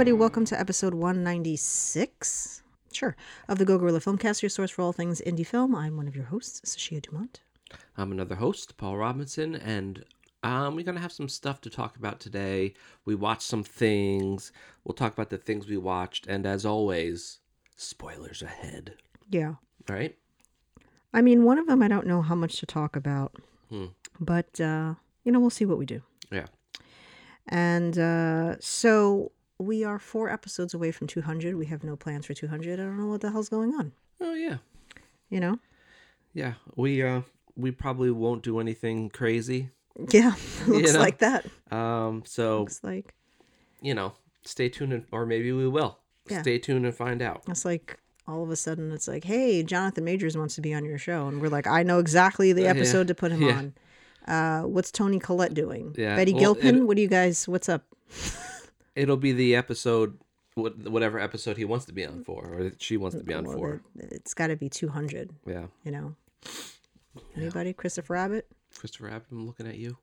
everybody. Welcome to episode 196. Sure. Of the Go Gorilla Filmcast, your source for all things indie film. I'm one of your hosts, Sashia Dumont. I'm another host, Paul Robinson, and um, we're going to have some stuff to talk about today. We watched some things. We'll talk about the things we watched, and as always, spoilers ahead. Yeah. All right? I mean, one of them I don't know how much to talk about, Hmm. but, uh, you know, we'll see what we do. Yeah. And uh, so we are four episodes away from 200. We have no plans for 200. I don't know what the hell's going on, Oh, yeah. you know? Yeah. We, uh, we probably won't do anything crazy. Yeah, looks know? like that. Um, so, Looks like. you know, stay tuned, and, or maybe we will. Yeah. Stay tuned and find out. It's like all of a sudden it's like, hey, Jonathan Majors wants to be on your show. And we're like, I know exactly the Uh, yeah. episode to put him Yeah. on. Uh, what's Toni Collette doing? Yeah, Betty well, Gilpin? what do you guys, what's up? It'll be the episode, whatever episode he wants to be on for, or she wants to be on Well, for. it- it's got to be 200, Yeah. you know? Anybody? Christopher Abbott? Christopher Abbott, I'm looking at you.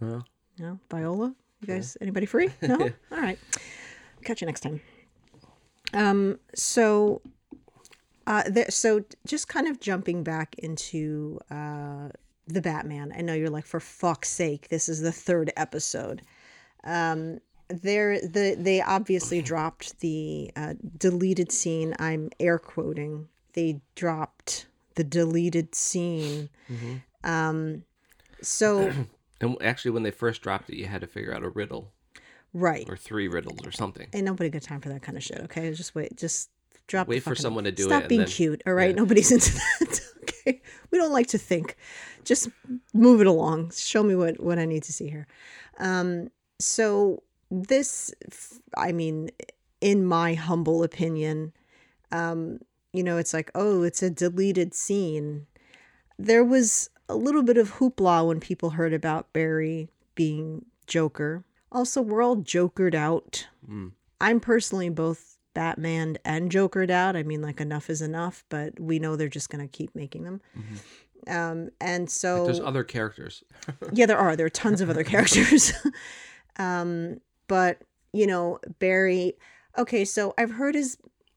Uh, No? Viola? You guys, anybody free? No? All right. Catch you next time. Um, so, uh, there, so just kind of jumping back into uh, the Batman. I know you're like, for fuck's sake, this is the third episode. Um, there, the they obviously dropped the uh, deleted scene. I'm air quoting. They dropped the deleted scene. Um, so And actually, when they first dropped it, you had to figure out a riddle right. or three riddles or something. Ain't nobody got time for that kind of shit. Okay, just wait. Just drop. Wait for someone to do Stop it stop being then- cute. All right, yeah. nobody's into that. okay, we don't like to think. Just move it along. Show me what what I need to see here. Um, so this, I mean, in my humble opinion, um, you know, it's like, oh, it's a deleted scene. There was a little bit of hoopla when people heard about Barry being Joker. Also, we're all jokered out. Mm. I'm personally both Batman and Jokered out. I mean, like enough is enough, but we know they're just gonna keep making them. Um, and so Mm-hmm. There's other characters. yeah, there are. There are tons of other characters. um, but you know, Barry. Okay, so I've heard his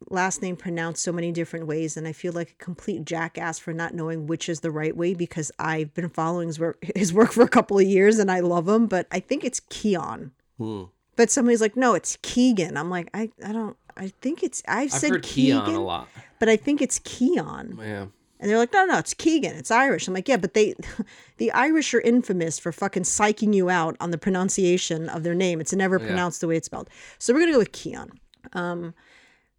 last name pronounced so many different ways, and I feel like a complete jackass for not knowing which is the right way because I've been following his work, his work for a couple of years, and I love him. But I think it's Keon. Hmm. But somebody's like, no, it's Keegan. I'm like, I, I don't. I think it's. I've, I've said Keegan, Keon a lot. but I think it's Keon. Yeah. And they're like, no, no, it's Keegan. It's Irish. I'm like, yeah, but they, the Irish are infamous for fucking psyching you out on the pronunciation of their name. It's never pronounced the way it's spelled. So we're gonna go with Keon. Um,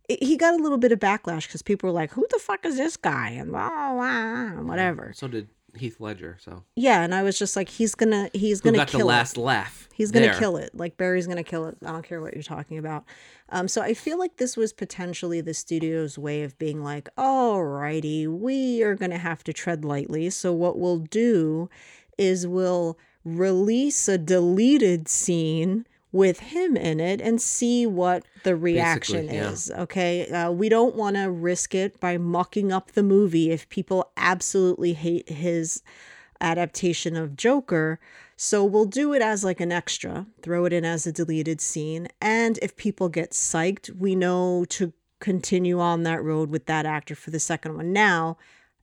it- he got a little bit of backlash because people were like, who the fuck is this guy? And blah, blah, blah, and whatever. So did Heath Ledger. So Yeah, and I was just like, he's gonna, he's who gonna got kill the it. last laugh? He's gonna there. kill it. Like Barry's gonna kill it. I don't care what you're talking about. Um, so I feel like this was potentially the studio's way of being like, alrighty, we are gonna have to tread lightly. So what we'll do is we'll release a deleted scene with him in it and see what the reaction yeah. is. Okay. Uh, we don't want to risk it by mucking up the movie if people absolutely hate his adaptation of Joker. So we'll do it as like an extra, throw it in as a deleted scene. And if people get psyched, we know to continue on that road with that actor for the second one. Now,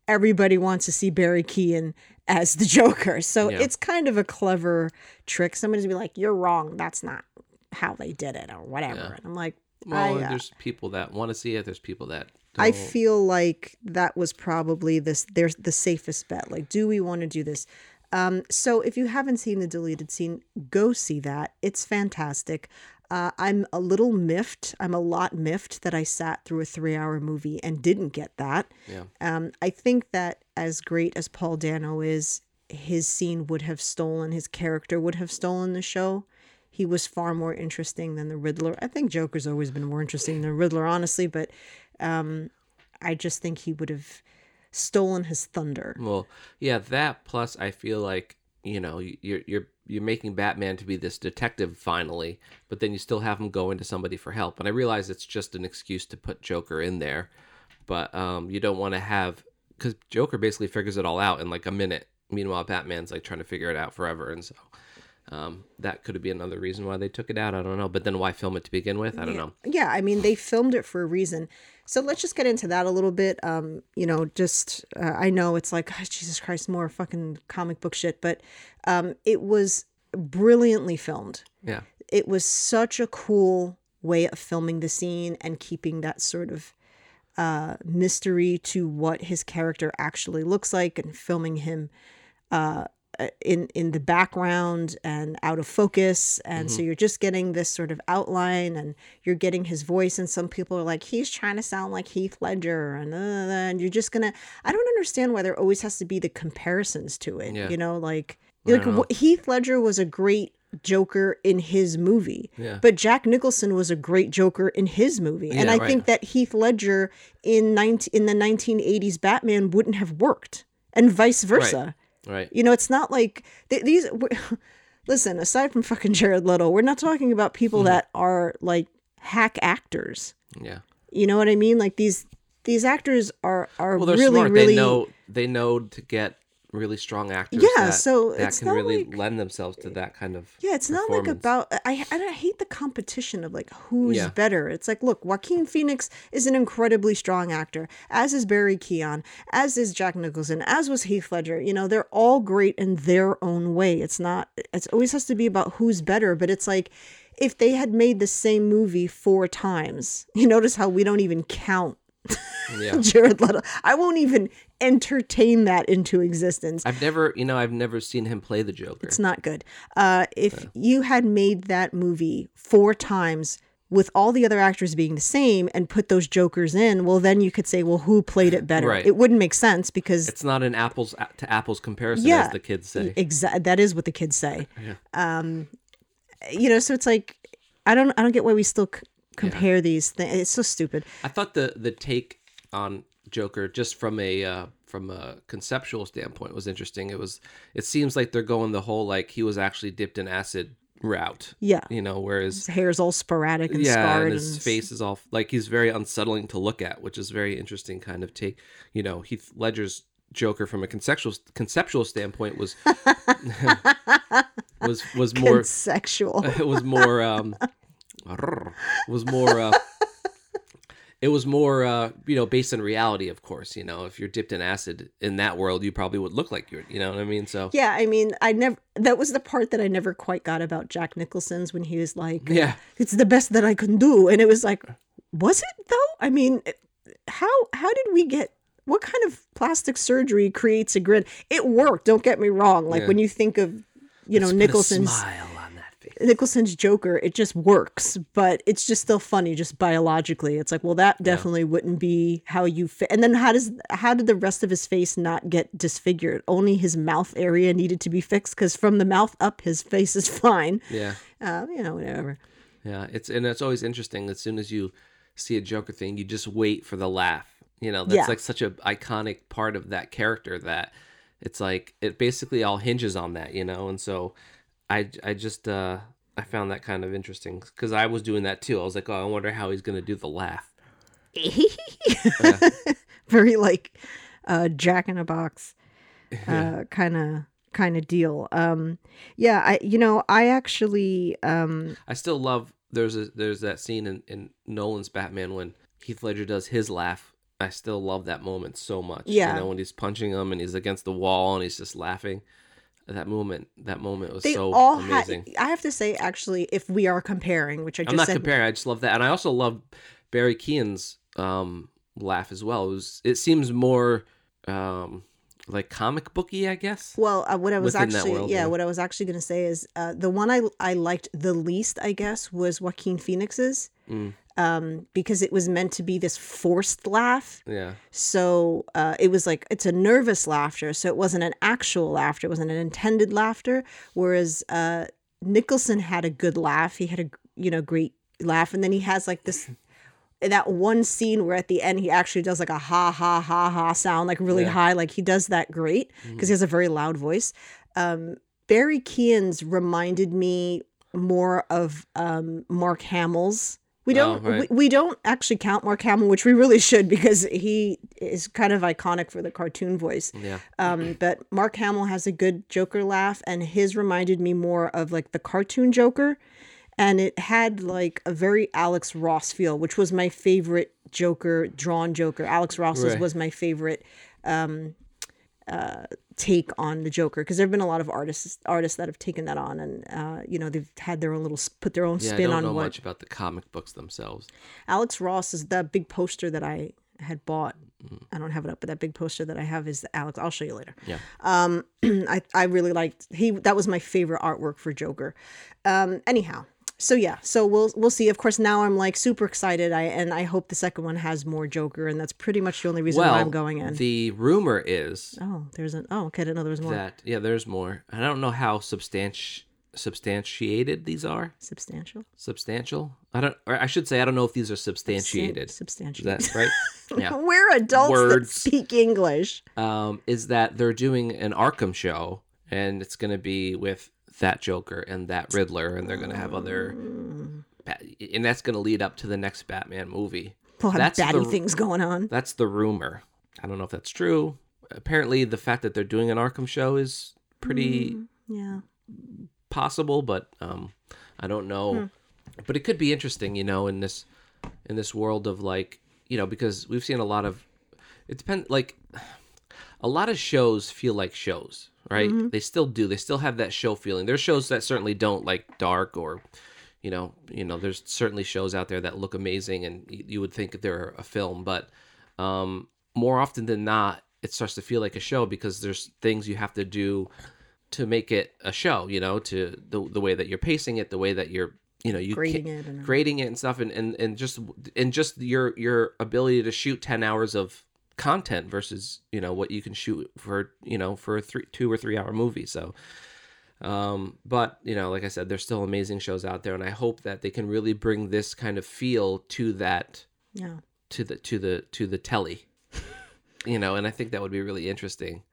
everybody wants to see Barry Keoghan as the Joker. So Yeah. it's kind of a clever trick. Somebody's gonna be like, you're wrong. That's not how they did it or whatever. Yeah. And I'm like, Well, I, uh, there's people that want to see it. There's people that. I don't. feel like that was probably this there's the safest bet. Like, do we want to do this? Um, so if you haven't seen the deleted scene, go see that. It's fantastic. Uh, I'm a little miffed. I'm a lot miffed that I sat through a three hour movie and didn't get that. Yeah. Um, I think that as great as Paul Dano is, his scene would have stolen, his character would have stolen the show. He was far more interesting than the Riddler. I think Joker's always been more interesting than Riddler, honestly, but um, I just think he would have stolen his thunder. Well, yeah, that plus I feel like you know you're you're you're making Batman to be this detective finally, but then you still have him go into somebody for help. And I realize it's just an excuse to put Joker in there, but um, you don't want to have because Joker basically figures it all out in like a minute. Meanwhile, Batman's like trying to figure it out forever, and so Um, that could be another reason why they took it out. I don't know. But then why film it to begin with? I don't know. Yeah, I mean, they filmed it for a reason. So let's just get into that a little bit. Um, you know, just uh, I know it's like oh, Jesus Christ, more fucking comic book shit, but um, it was brilliantly filmed. Yeah. It was such a cool way of filming the scene and keeping that sort of uh, mystery to what his character actually looks like and filming him uh, in in the background and out of focus and so you're just getting this sort of outline and you're getting his voice and some people are like he's trying to sound like Heath Ledger and, uh, and you're just gonna I don't understand why there always has to be the comparisons to it Yeah. you know like I like know. Heath Ledger was a great Joker in his movie Yeah. but Jack Nicholson was a great Joker in his movie and Yeah, I right. think that Heath Ledger in 19 in the 1980s Batman wouldn't have worked and vice versa Right. You know, it's not like th- these. Listen, aside from fucking Jared Leto, we're not talking about people hmm. that are like hack actors. Yeah. You know what I mean? Like these these actors are are Well, really smart. really They know they know to get really strong actors. Yeah, that, so that can really like- lend themselves to that kind of. yeah. It's not like about I I hate the competition of like who's Yeah. better. It's like look, Joaquin Phoenix is an incredibly strong actor, as is Barry Keoghan, as is Jack Nicholson, as was Heath Ledger. You know, they're all great in their own way. It's not. it always has to be about who's better. But it's like if they had made the same movie four times, you notice how we don't even count Yeah. Jared Leto. I won't even entertain that into existence. I've never, you know, I've never seen him play the Joker. It's not good. Uh, if you had made that movie four times with all the other actors being the same and put those jokers in, well, then you could say, well, who played it better? Right. It wouldn't make sense because It's not an apples to apples comparison, Yeah. as the kids say. exactly that is what the kids say. Um, you know, so it's like I don't I don't get why we still c- compare these things. It's so stupid. I thought the the take on Joker, just from a uh, from a conceptual standpoint, was interesting. It was. It seems like they're going the whole like he was actually dipped in acid route. Yeah. You know, whereas His hair's all sporadic and yeah, scarred, and his and face is all like he's very unsettling to look at, which is very interesting kind of take. You know, Heath Ledger's Joker from a conceptual conceptual standpoint was was was more sexual. it was more um was more uh it was more uh you know based on reality of course you know if you're dipped in acid in that world you probably would look like you're you know what i mean so Yeah, I mean, I never. That was the part that I never quite got about Jack Nicholson's when he was like, yeah "It's the best that I can do," and it was like, was it though? I mean, how how did we get? What kind of plastic surgery creates a grin? It worked. Don't get me wrong. Like Yeah. when you think of, you know, Nicholson's smile on that face Nicholson's Joker, it just works, but it's just still funny, just biologically. It's like, well, that definitely wouldn't be how you fit. And then how does how did the rest of his face not get disfigured? Only his mouth area needed to be fixed because from the mouth up, his face is fine. yeah Uh, you know, whatever. yeah it's and it's always interesting as soon as you see a joker thing you just wait for the laugh you know that's Yeah. like such a iconic part of that character that it's like it basically all hinges on that you know and so i i just uh i found that kind of interesting because i was doing that too i was like oh i wonder how he's gonna do the laugh Very like uh, Jack in a Box uh, kind of kind of deal. Um, yeah, I you know I actually um, I still love there's a there's that scene in, in Nolan's Batman when Heath Ledger does his laugh. I still love that moment so much. Yeah. You know, when he's punching him and he's against the wall and he's just laughing. That moment that moment was they so all amazing. had. I have to say, actually, if we are comparing, which I just I'm not said, comparing, I just love that. And I also love Barry Keaton's um laugh as well. It was it seems more um like comic booky, I guess. Well, uh, what I was actually, world, yeah, yeah. what I was actually going to say is uh, the one I I liked the least, I guess, was Joaquin Phoenix's, Mm. Um, because it was meant to be this forced laugh. Yeah. So uh, it was like it's a nervous laughter, so it wasn't an actual laughter, it wasn't an intended laughter. Whereas uh, Nicholson had a good laugh, he had a you know great laugh, and then he has like this. That one scene where at the end he actually does like a ha ha ha ha sound, like really Yeah. high, like he does that great because he has a very loud voice. Um, Barry Keoghan's reminded me more of um, Mark Hamill's, We don't. Oh, right. we, we don't actually count Mark Hamill, which we really should because he is kind of iconic for the cartoon voice. Yeah. Um, but Mark Hamill has a good Joker laugh, and his reminded me more of like the cartoon Joker, and it had like a very Alex Ross feel, which was my favorite Joker drawn Joker. Alex Ross's Right. was my favorite um, uh, take on the Joker because there have been a lot of artists artists that have taken that on, and uh, you know they've had their own little put their own Yeah, I spin don't on know what much about the comic books themselves. Alex Ross is that big poster that I had bought. Mm. I don't have it up, but that big poster that I have is Alex. I'll show you later. Yeah. Um, I I really liked he. That was my favorite artwork for Joker. Um, anyhow, so yeah, so we'll we'll see. Of course, now I'm like super excited. I and I hope the second one has more Joker, and that's pretty much the only reason Well, why I'm going in. the rumor is oh, there's an oh okay, I didn't know there was more that yeah, there's more. I don't know how substanti- substantiated these are. substantial. Substantial. I don't. Or I should say I don't know if these are substantiated. Substantial. Is that right? Yeah. We're adults Words. that speak English. um, is that they're doing an Arkham show, and it's going to be with that Joker and that Riddler, and they're going to have other, and that's going to lead up to the next Batman movie. A lot of That's batty the- things going on. That's the rumor. I don't know if that's true. Apparently, the fact that they're doing an Arkham show is pretty Yeah. possible, but um, I don't know. But it could be interesting, you know, in this in this world of like, you know, because we've seen a lot of. It depends. Like, a lot of shows feel like shows, right? They still do. They still have that show feeling. There's shows that certainly don't, like Dark or. You know, you know. There's certainly shows out there that look amazing, and you would think they're a film, but um, more often than not, it starts to feel like a show because there's things you have to do to make it a show. You know, to the the way that you're pacing it, the way that you're, you know, you Grading it and- grading it and stuff, and, and and just and just your your ability to shoot ten hours of content versus you know what you can shoot for you know for a three two or three hour movie. So. Um, but you know, like I said, there's still amazing shows out there, and I hope that they can really bring this kind of feel to that Yeah. to the to the to the telly you know and i think that would be really interesting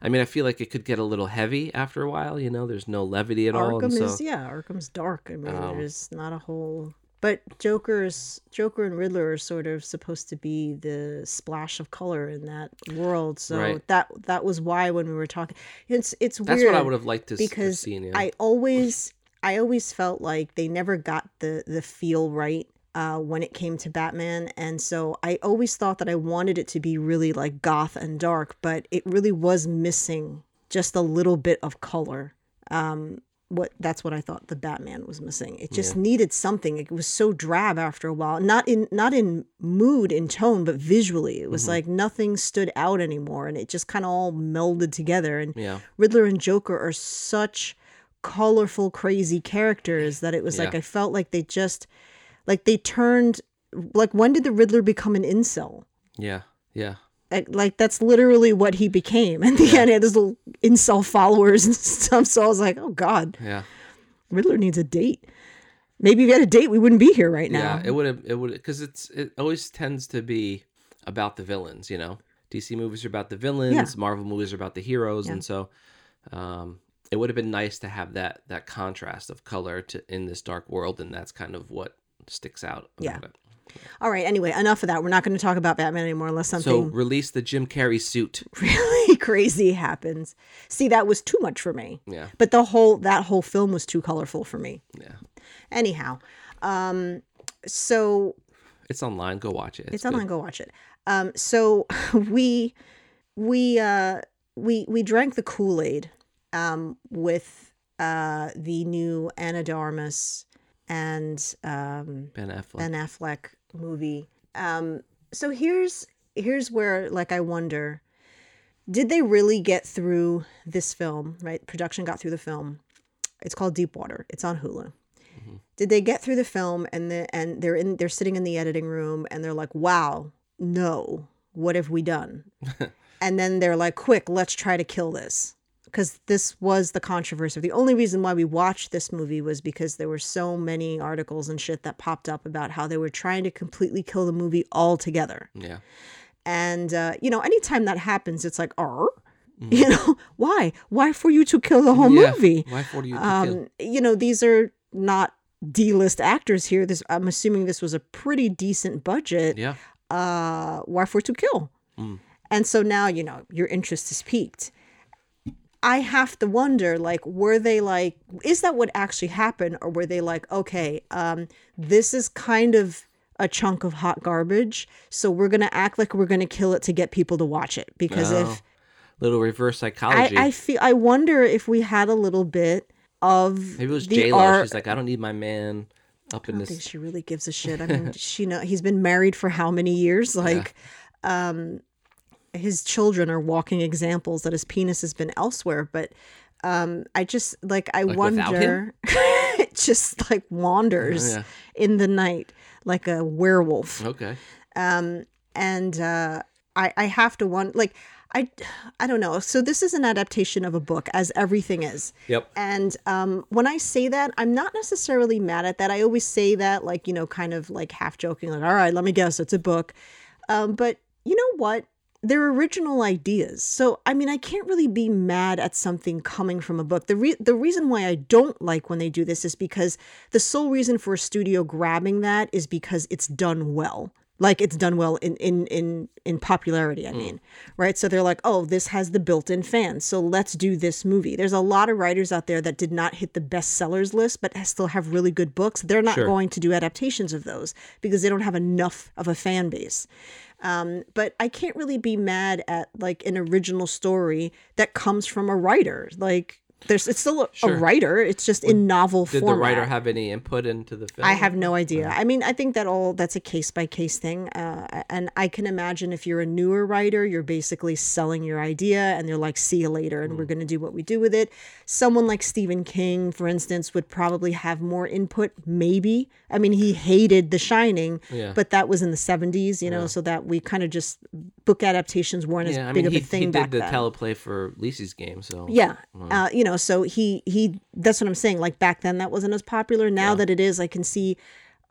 i mean i feel like it could get a little heavy after a while you know there's no levity at all Arkham so is yeah, Arkham's dark. I mean, Um, there's not a whole. But Joker's Joker and Riddler are sort of supposed to be the splash of color in that world. So Right. that that was why when we were talking, it's it's weird. that's what i would have liked to because seen yeah. I always I always felt like they never got the the feel right uh, when it came to Batman, and so I always thought that I wanted it to be really like goth and dark, but it really was missing just a little bit of color. Um, what that's what I thought the Batman was missing. It just needed something. It was so drab after a while. Not in not in mood, in tone, but visually. It was Mm-hmm. like nothing stood out anymore, and it just kind of all melded together. And yeah Riddler and Joker are such colorful, crazy characters that it was like I felt like they just like they turned like when did the Riddler become an incel? yeah yeah Like, that's literally what he became. And the end, he had his little incel followers and stuff. So I was like, oh god, yeah Riddler needs a date. Maybe if he had a date, we wouldn't be here right now. yeah it would have it would because it's it always tends to be about the villains you know dc movies are about the villains marvel movies are about the heroes and so um it would have been nice to have that that contrast of color to in this dark world and that's kind of what sticks out about Yeah. it All right. Anyway, enough of that. We're not going to talk about Batman anymore unless something. so release the jim carrey suit really crazy happens. See, that was too much for me. yeah But the whole that whole film was too colorful for me. yeah Anyhow, um, so It's online. Go watch it. it's good. online. Go watch it. Um, so we we uh we we drank the Kool Aid um with uh the new de and um Ben Affleck. Ben Affleck movie. Um, so here's here's where like I wonder, did they really get through this film? Right, production got through the film. It's called Deep Water. It's on Hulu. Did they get through the film and the and they're in they're sitting in the editing room and they're like, wow, no, what have we done? and then they're like, quick, let's try to kill this. Because this was the controversy. The only reason why we watched this movie was because there were so many articles and shit that popped up about how they were trying to completely kill the movie altogether. yeah. And, uh, you know, anytime that happens, it's like, oh, you know, why? Why for you to kill the whole. Yeah. movie? Why for you to kill? Um, you know, these are not D-list actors here. This I'm assuming this was a pretty decent budget. Yeah. Uh, Why for to Kill, and so now you know your interest is peaked. I have to wonder, like, were they like, is that what actually happened, or were they like, okay, um, this is kind of a chunk of hot garbage, so we're gonna act like we're gonna kill it to get people to watch it because Oh, if little reverse psychology. I feel, I wonder if we had a little bit of Maybe it was J Lo. She's like, I don't need my man up in I don't think this. she really gives a shit. I mean, she know he's been married for how many years? Like, um, his children are walking examples that his penis has been elsewhere. But um, I just like I Like, wonder, it just like wanders Yeah. in the night like a werewolf. Okay. Um, and uh, I I have to wonder like. I, I don't know. So this is an adaptation of a book, as everything is. Yep. And um, when I say that, I'm not necessarily mad at that. I always say that, like, you know, kind of like half joking, like, all right, let me guess, it's a book. Um, but you know what? They're original ideas. So, I mean, I can't really be mad at something coming from a book. The, re- the reason why I don't like when they do this is because the sole reason for a studio grabbing that is because it's done well like it's done well in in in in popularity i mm. mean right so they're like oh this has the built-in fans so let's do this movie there's a lot of writers out there that did not hit the bestsellers list but still have really good books they're not Sure. going to do adaptations of those because they don't have enough of a fan base um, but i can't really be mad at like an original story that comes from a writer. Like there's it's still a, a writer it's just in novel form. Did format the writer have any input into the film? I have no idea. I mean, I think that all that's a case by case thing, uh, and I can imagine if you're a newer writer, you're basically selling your idea, and they're like, "See you later," and we're Mm. going to do what we do with it. Someone like Stephen King, for instance, would probably have more input. Maybe. I mean, he hated The Shining, Yeah. but that was in the '70s, you know, so that we kind of just book adaptations weren't as Yeah, I big mean, of he, a thing he back did the then. teleplay for Lisey's game, so Yeah. Uh, you know, so he he that's what I'm saying. Like back then that wasn't as popular. Now that it is, I can see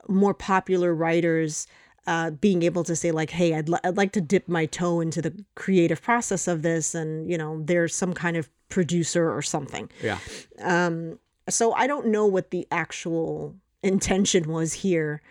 more popular writers uh, being able to say like, "Hey, I'd, li- I'd like to dip my toe into the creative process of this," and you know, there's some kind of producer or something. yeah. um, So I don't know what the actual intention was here,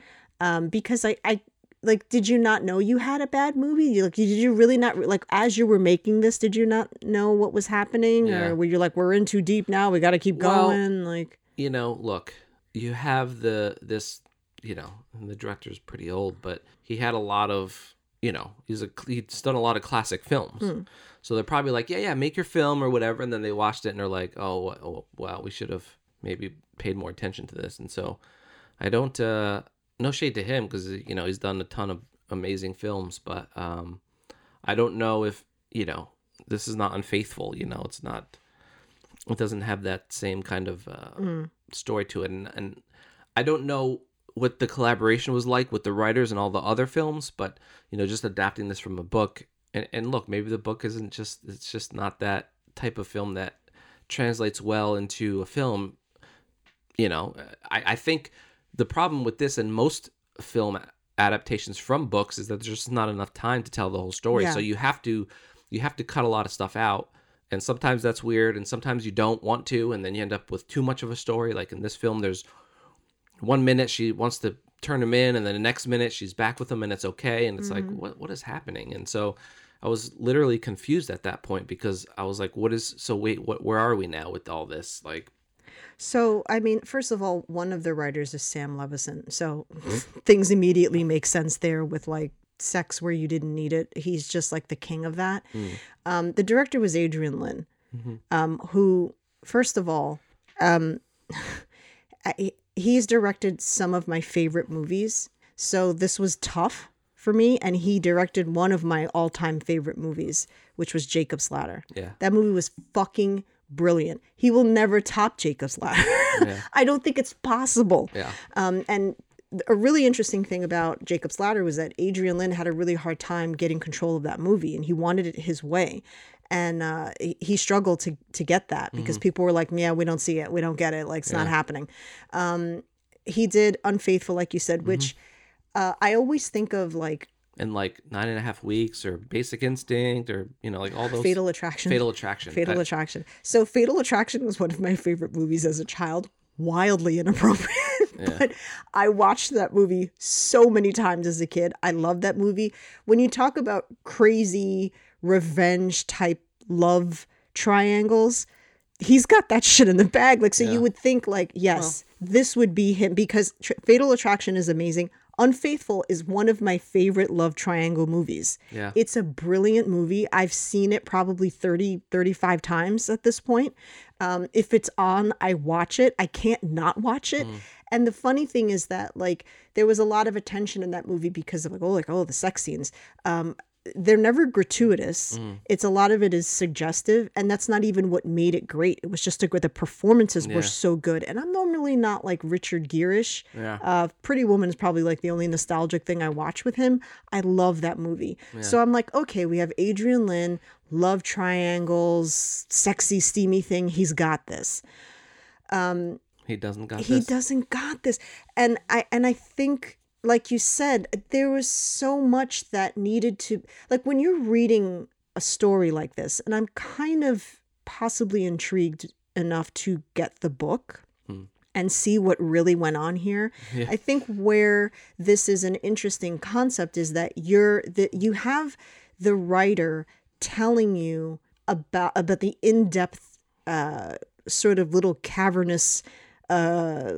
um, because I I like, did you not know you had a bad movie? You like, did you really not like as you were making this? Did you not know what was happening, Yeah. or were you like, we're in too deep now? We got to keep Well, going. Like, you know, look, you have the this, you know, and the director's pretty old, but he had a lot of, you know, he's a he's done a lot of classic films. Hmm. So they're probably like, yeah, yeah, make your film or whatever, and then they watched it and they're like, oh, oh wow, we should have maybe paid more attention to this. And so, I don't, uh no shade to him because you know he's done a ton of amazing films, but um, I don't know if you know this is not unfaithful. You know, it's not it doesn't have that same kind of uh, story to it and, and i don't know what the collaboration was like with the writers and all the other films but you know just adapting this from a book and, and look maybe the book isn't just it's just not that type of film that translates well into a film you know i, I think the problem with this and most film adaptations from books is that there's just not enough time to tell the whole story. Yeah. so you have to you have to cut a lot of stuff out. And sometimes that's weird and sometimes you don't want to and then you end up with too much of a story. Like in this film there's one minute she wants to turn him in and then the next minute she's back with him and it's okay. And it's like mm-hmm. what what is happening? And so i was literally confused at that point because i was like what is so wait what where are we now with all this? Like so I mean, first of all, one of the writers is Sam Levinson, so things immediately make sense there with like sex where you didn't need it. He's just like the king of that. Um, the director was Adrian Lyne, um, who, first of all, um, I- he's directed some of my favorite movies. So this was tough for me, and he directed one of my all-time favorite movies, which was Jacob's Ladder. Yeah. that movie was fucking brilliant. He will never top Jacob's Ladder. I don't think it's possible. yeah Um, and a really interesting thing about Jacob's Ladder was that Adrian Lyne had a really hard time getting control of that movie, and he wanted it his way. And uh, he- struggled to to get that because people were like, "Yeah, we don't see it, we don't get it, like it's not happening." Um, he did Unfaithful, like you said, which uh, I always think of like and like nine and a half weeks or basic instinct or you know like all those Fatal Attraction. fatal attraction Fatal I- Attraction. So Fatal Attraction was one of my favorite movies as a child. Wildly inappropriate. but I watched that movie so many times as a kid. I love that movie. When you talk about crazy revenge type love triangles, he's got that shit in the bag. Like, so Yeah. you would think, like, yes, this would be him because Tr- Fatal Attraction is amazing. Unfaithful is one of my favorite love triangle movies. Yeah. It's a brilliant movie. I've seen it probably 30, 35 times at this point. Um, if it's on, I watch it. I can't not watch it. And the funny thing is that like there was a lot of attention in that movie because of like oh like oh the sex scenes. Um, they're never gratuitous. It's a lot of it is suggestive, and that's not even what made it great. It was just a, the performances Yeah. were so good. And I'm normally not like Richard Gere-ish. Yeah. Uh, Pretty Woman is probably like the only nostalgic thing I watch with him. I love that movie. So I'm like, okay, we have Adrian Lyne, love triangles, sexy, steamy thing. He's got this. He doesn't got He this. doesn't got this. And I and I think like you said, there was so much that needed to like when you're reading a story like this, and I'm kind of possibly intrigued enough to get the book Hmm. and see what really went on here. Yeah. I think where this is an interesting concept is that you're that you have the writer telling you about about the in-depth uh sort of little cavernous uh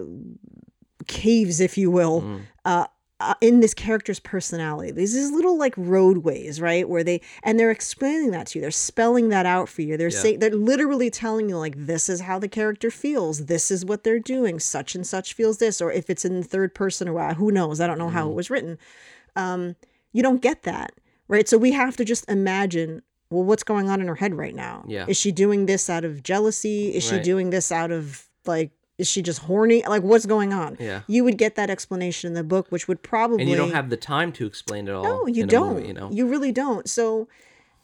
caves if you will Mm. uh uh, in this character's personality. These is little like roadways, right? Where they and they're explaining that to you. They're spelling that out for you. They're Yeah. saying they're literally telling you like this is how the character feels. This is what they're doing. Such and such feels this. Or if it's in third person or who knows? I don't know Mm. how it was written. Um, you don't get that, right? So we have to just imagine. Well, what's going on in her head right now? Yeah. Is she doing this out of jealousy? Is she doing this out of like? Is she just horny? Like, what's going on? Yeah. You would get that explanation in the book, which would probably and you don't have the time to explain it all. no, you don't. movie, you know. you really don't. So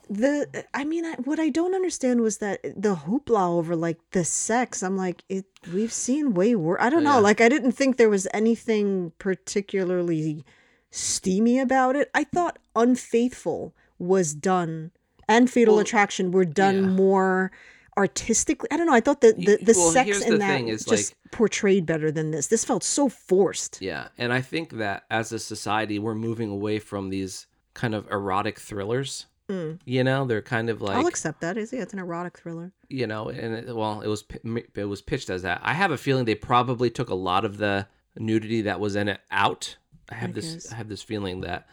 the I mean, I, what I don't understand was that the hoopla over like the sex. I'm like, it. We've seen way worse. I don't know. Yeah. Like, I didn't think there was anything particularly steamy about it. I thought Unfaithful was done, and Fatal Well, Attraction were done yeah. more artistically. I don't know. I thought the the, the Well, sex in the that is, just portrayed better than this. This felt so forced. Yeah, and I think that as a society, we're moving away from these kind of erotic thrillers. Mm. You know, they're kind of like I'll accept that. Is yeah, it's an erotic thriller. you know, and it, well, it was it was pitched as that. I have a feeling they probably took a lot of the nudity that was in it out. I have I this guess. I have this feeling that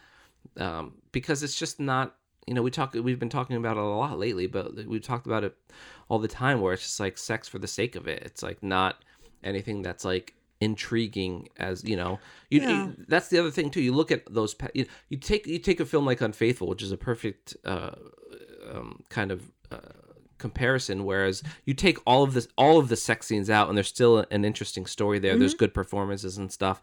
um, because it's just not you know we talk we've been talking about it a lot lately, but we've talked about it all the time where it's just like sex for the sake of it. It's like not anything that's like intriguing as you know you, Yeah. you- that's the other thing too you look at those you, you take you take a film like unfaithful which is a perfect uh um, kind of uh, comparison whereas you take all of this all of the sex scenes out and there's still an interesting story there there's good performances and stuff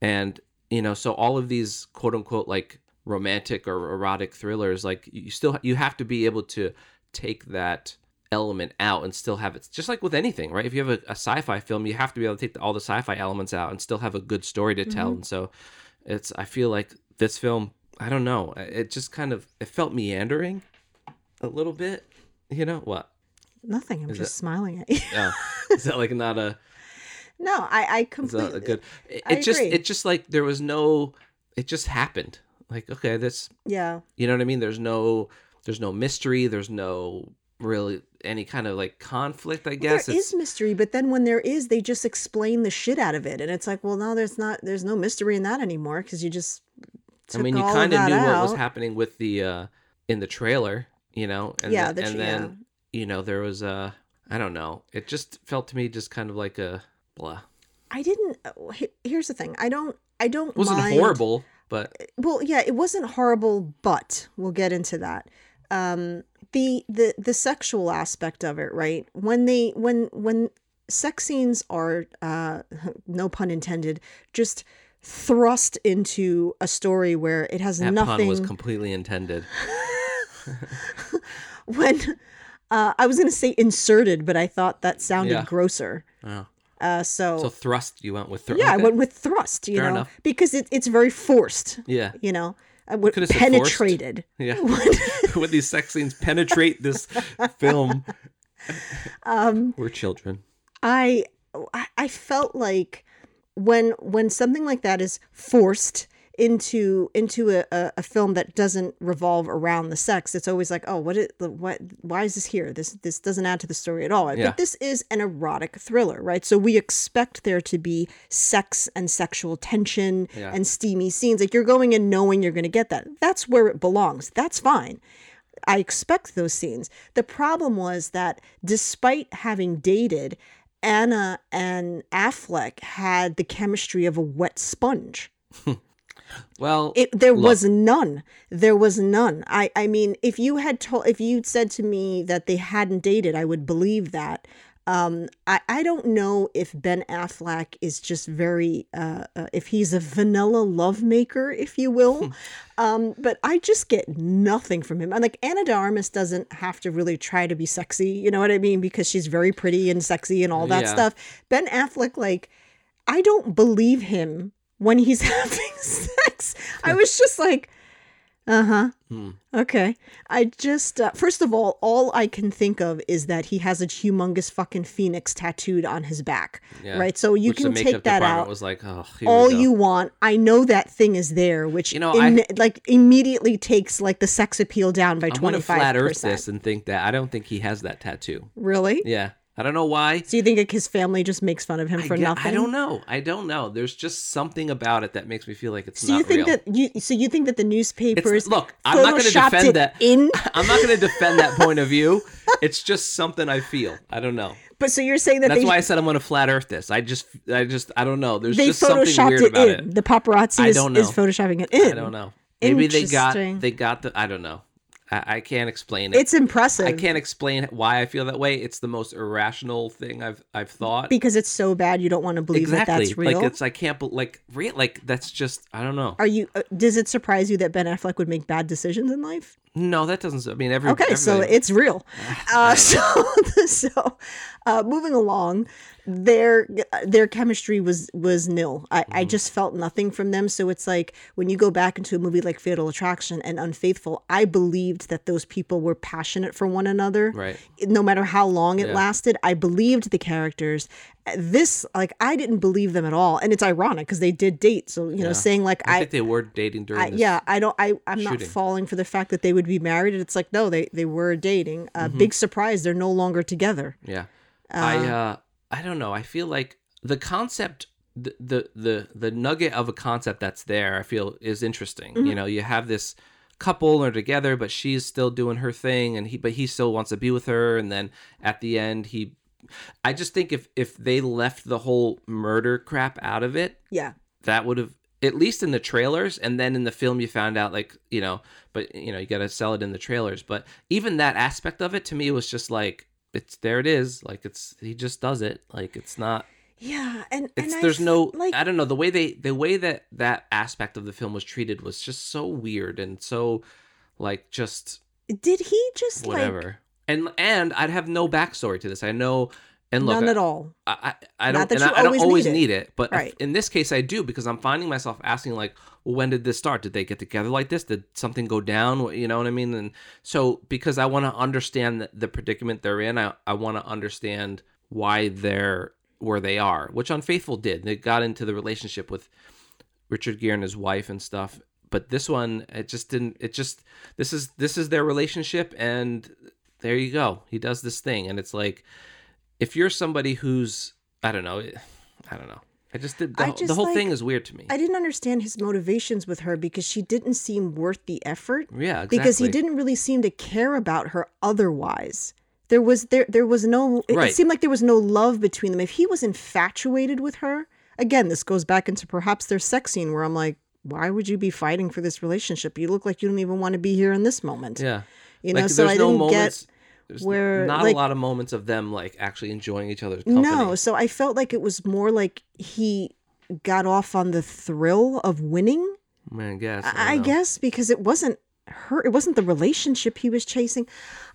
and you know so all of these quote unquote like romantic or erotic thrillers like you still you have to be able to take that element out and still have it just like with anything right? If you have a, a sci-fi film you have to be able to take all the sci-fi elements out and still have a good story to tell. Mm-hmm. And so it's i feel like this film i don't know it just kind of it felt meandering a little bit. You know what? Nothing. I'm Is just it- smiling at oh, you. oh, is that like not a no, I I completely that a good it, it just it just like there was no it just happened. Like okay this yeah. you know what i mean? There's no there's no mystery there's no really any kind of like conflict i guess there is mystery, but then when there is, they just explain the shit out of it, and it's like, well, no, there's not. There's no mystery in that anymore because you just. I mean, you kind of knew what was happening with the uh in the trailer, you know, and Yeah, then, the and tra- then you know there was a I don't know. It just felt to me just kind of like a blah. I didn't. uh, Here's the thing. I don't. I don't. It wasn't mind- horrible, but well yeah it wasn't horrible but we'll get into that um the the the sexual aspect of it right when they when when sex scenes are uh no pun intended just thrust into a story where it has that nothing pun was completely intended. when uh i was gonna say inserted but i thought that sounded Yeah. grosser Oh. uh so, So thrust, you went with thrust. yeah i went with thrust you Fair know enough. because it, it's very forced Yeah, you know what- could've said penetrated yeah. when these sex scenes penetrate this film, um we're children. I I- I felt like when when something like that is forced into into a, a, a film that doesn't revolve around the sex, it's always like, oh, what is what? Why is this here? This this doesn't add to the story at all. Yeah. But this is an erotic thriller, right? So we expect there to be sex and sexual tension Yeah. and steamy scenes. Like you're going in knowing you're going to get that. That's where it belongs. That's fine. I expect those scenes. The problem was that despite having dated, Ana and Affleck had the chemistry of a wet sponge. Well, It there Look. was none. There was none. I I mean, if you had told if you'd said to me that they hadn't dated, I would believe that. Um, I, I don't know if Ben Affleck is just very, uh, uh, if he's a vanilla lovemaker, if you will. um, but I just get nothing from him. And like Ana de Armas doesn't have to really try to be sexy, you know what I mean? Because she's very pretty and sexy and all that Yeah. stuff. Ben Affleck, like, I don't believe him when he's having sex. I was just like, uh huh. Hmm. Okay. I just, uh, first of all, all I can think of is that he has a humongous fucking phoenix tattooed on his back. Yeah. Right. So you which can take that out. Was like, oh, all you want. I know that thing is there, which You know, in- I- like immediately takes like the sex appeal down by twenty five flat Earth this percent. and think that I don't think he has that tattoo. Really? Yeah, I don't know why. So you think like, his family just makes fun of him I, for ge- nothing? I don't know. I don't know. There's just something about it that makes me feel like it's So not you think real. that you? So you think that the newspapers? It's, look, I'm not going to defend that. in. I'm not going to defend that point of view. It's just something I feel. I don't know. But so you're saying that That's they why I said I'm going to flat Earth this. I just, I just, I don't know. There's they just something weird it about in. it. The paparazzi is, is photoshopping it in. I don't know. Maybe they got, they got the. I don't know. I, I can't explain it. It's impressive. I can't explain why I feel that way. It's the most irrational thing I've I've thought. because it's so bad you don't want to believe exactly. that that's real. Like it's I can't bel like real like that's just I don't know. Are you? Uh, does it surprise you that Ben Affleck would make bad decisions in life? No, that doesn't. I mean, every Okay, so it's real. Uh, so, so uh, moving along, their their chemistry was was nil. I, Mm-hmm. I just felt nothing from them. So it's like when you go back into a movie like Fatal Attraction and Unfaithful, I believed that those people were passionate for one another. right. No matter how long it Yeah. lasted, I believed the characters. This, like, I didn't believe them at all, and it's ironic because they did date. So you know, saying like I, I think they were dating during I, this. yeah, I don't. I I'm not falling for the fact that they would be married. It's like no, they they were dating. Uh, Mm-hmm. Big surprise, they're no longer together. Yeah. I uh I don't know. I feel like the concept the the the, the nugget of a concept that's there, I feel is interesting. Mm-hmm. You know, you have this couple are together but she's still doing her thing and he but he still wants to be with her and then at the end he I just think if if they left the whole murder crap out of it, Yeah, that would have at least in the trailers and then in the film you found out like you know but you know you got to sell it in the trailers. But even that aspect of it to me was just like it's there it is. Like it's he just does it. Like it's not yeah, and it's and there's f- no like. i don't know the way they the way that that aspect of the film was treated was just so weird and so like just did he just whatever. like and and i'd have no backstory to this i know and look none I- at all? I, I I don't that and you I, I don't always need it. need it, but Right. in this case I do because I'm finding myself asking like, well, when did this start? Did they get together like this? Did something go down? You know what I mean? And so because I want to understand the, the predicament they're in, I I want to understand why they're where they are, which Unfaithful did. They got into the relationship with Richard Gere and his wife and stuff. But this one, it just didn't. It just this is this is their relationship, and there you go. He does this thing, and it's like if you're somebody who's I don't know, I don't know. I just did the, whole- the whole like- thing is weird to me. I didn't understand his motivations with her because she didn't seem worth the effort. yeah, exactly. Because he didn't really seem to care about her otherwise. There was there there was no. It, it seemed like there was no love between them. If he was infatuated with her, again, this goes back into perhaps their sex scene where I'm like, why would you be fighting for this relationship? You look like you don't even want to be here in this moment. Yeah, You know, like, so there's I no didn't moments. get there's where, not like- a lot of moments of them like actually enjoying each other's company. No, so I felt like it was more like he got off on the thrill of winning. Man, I guess. I, I, I don't know. guess because it wasn't her, it wasn't the relationship he was chasing.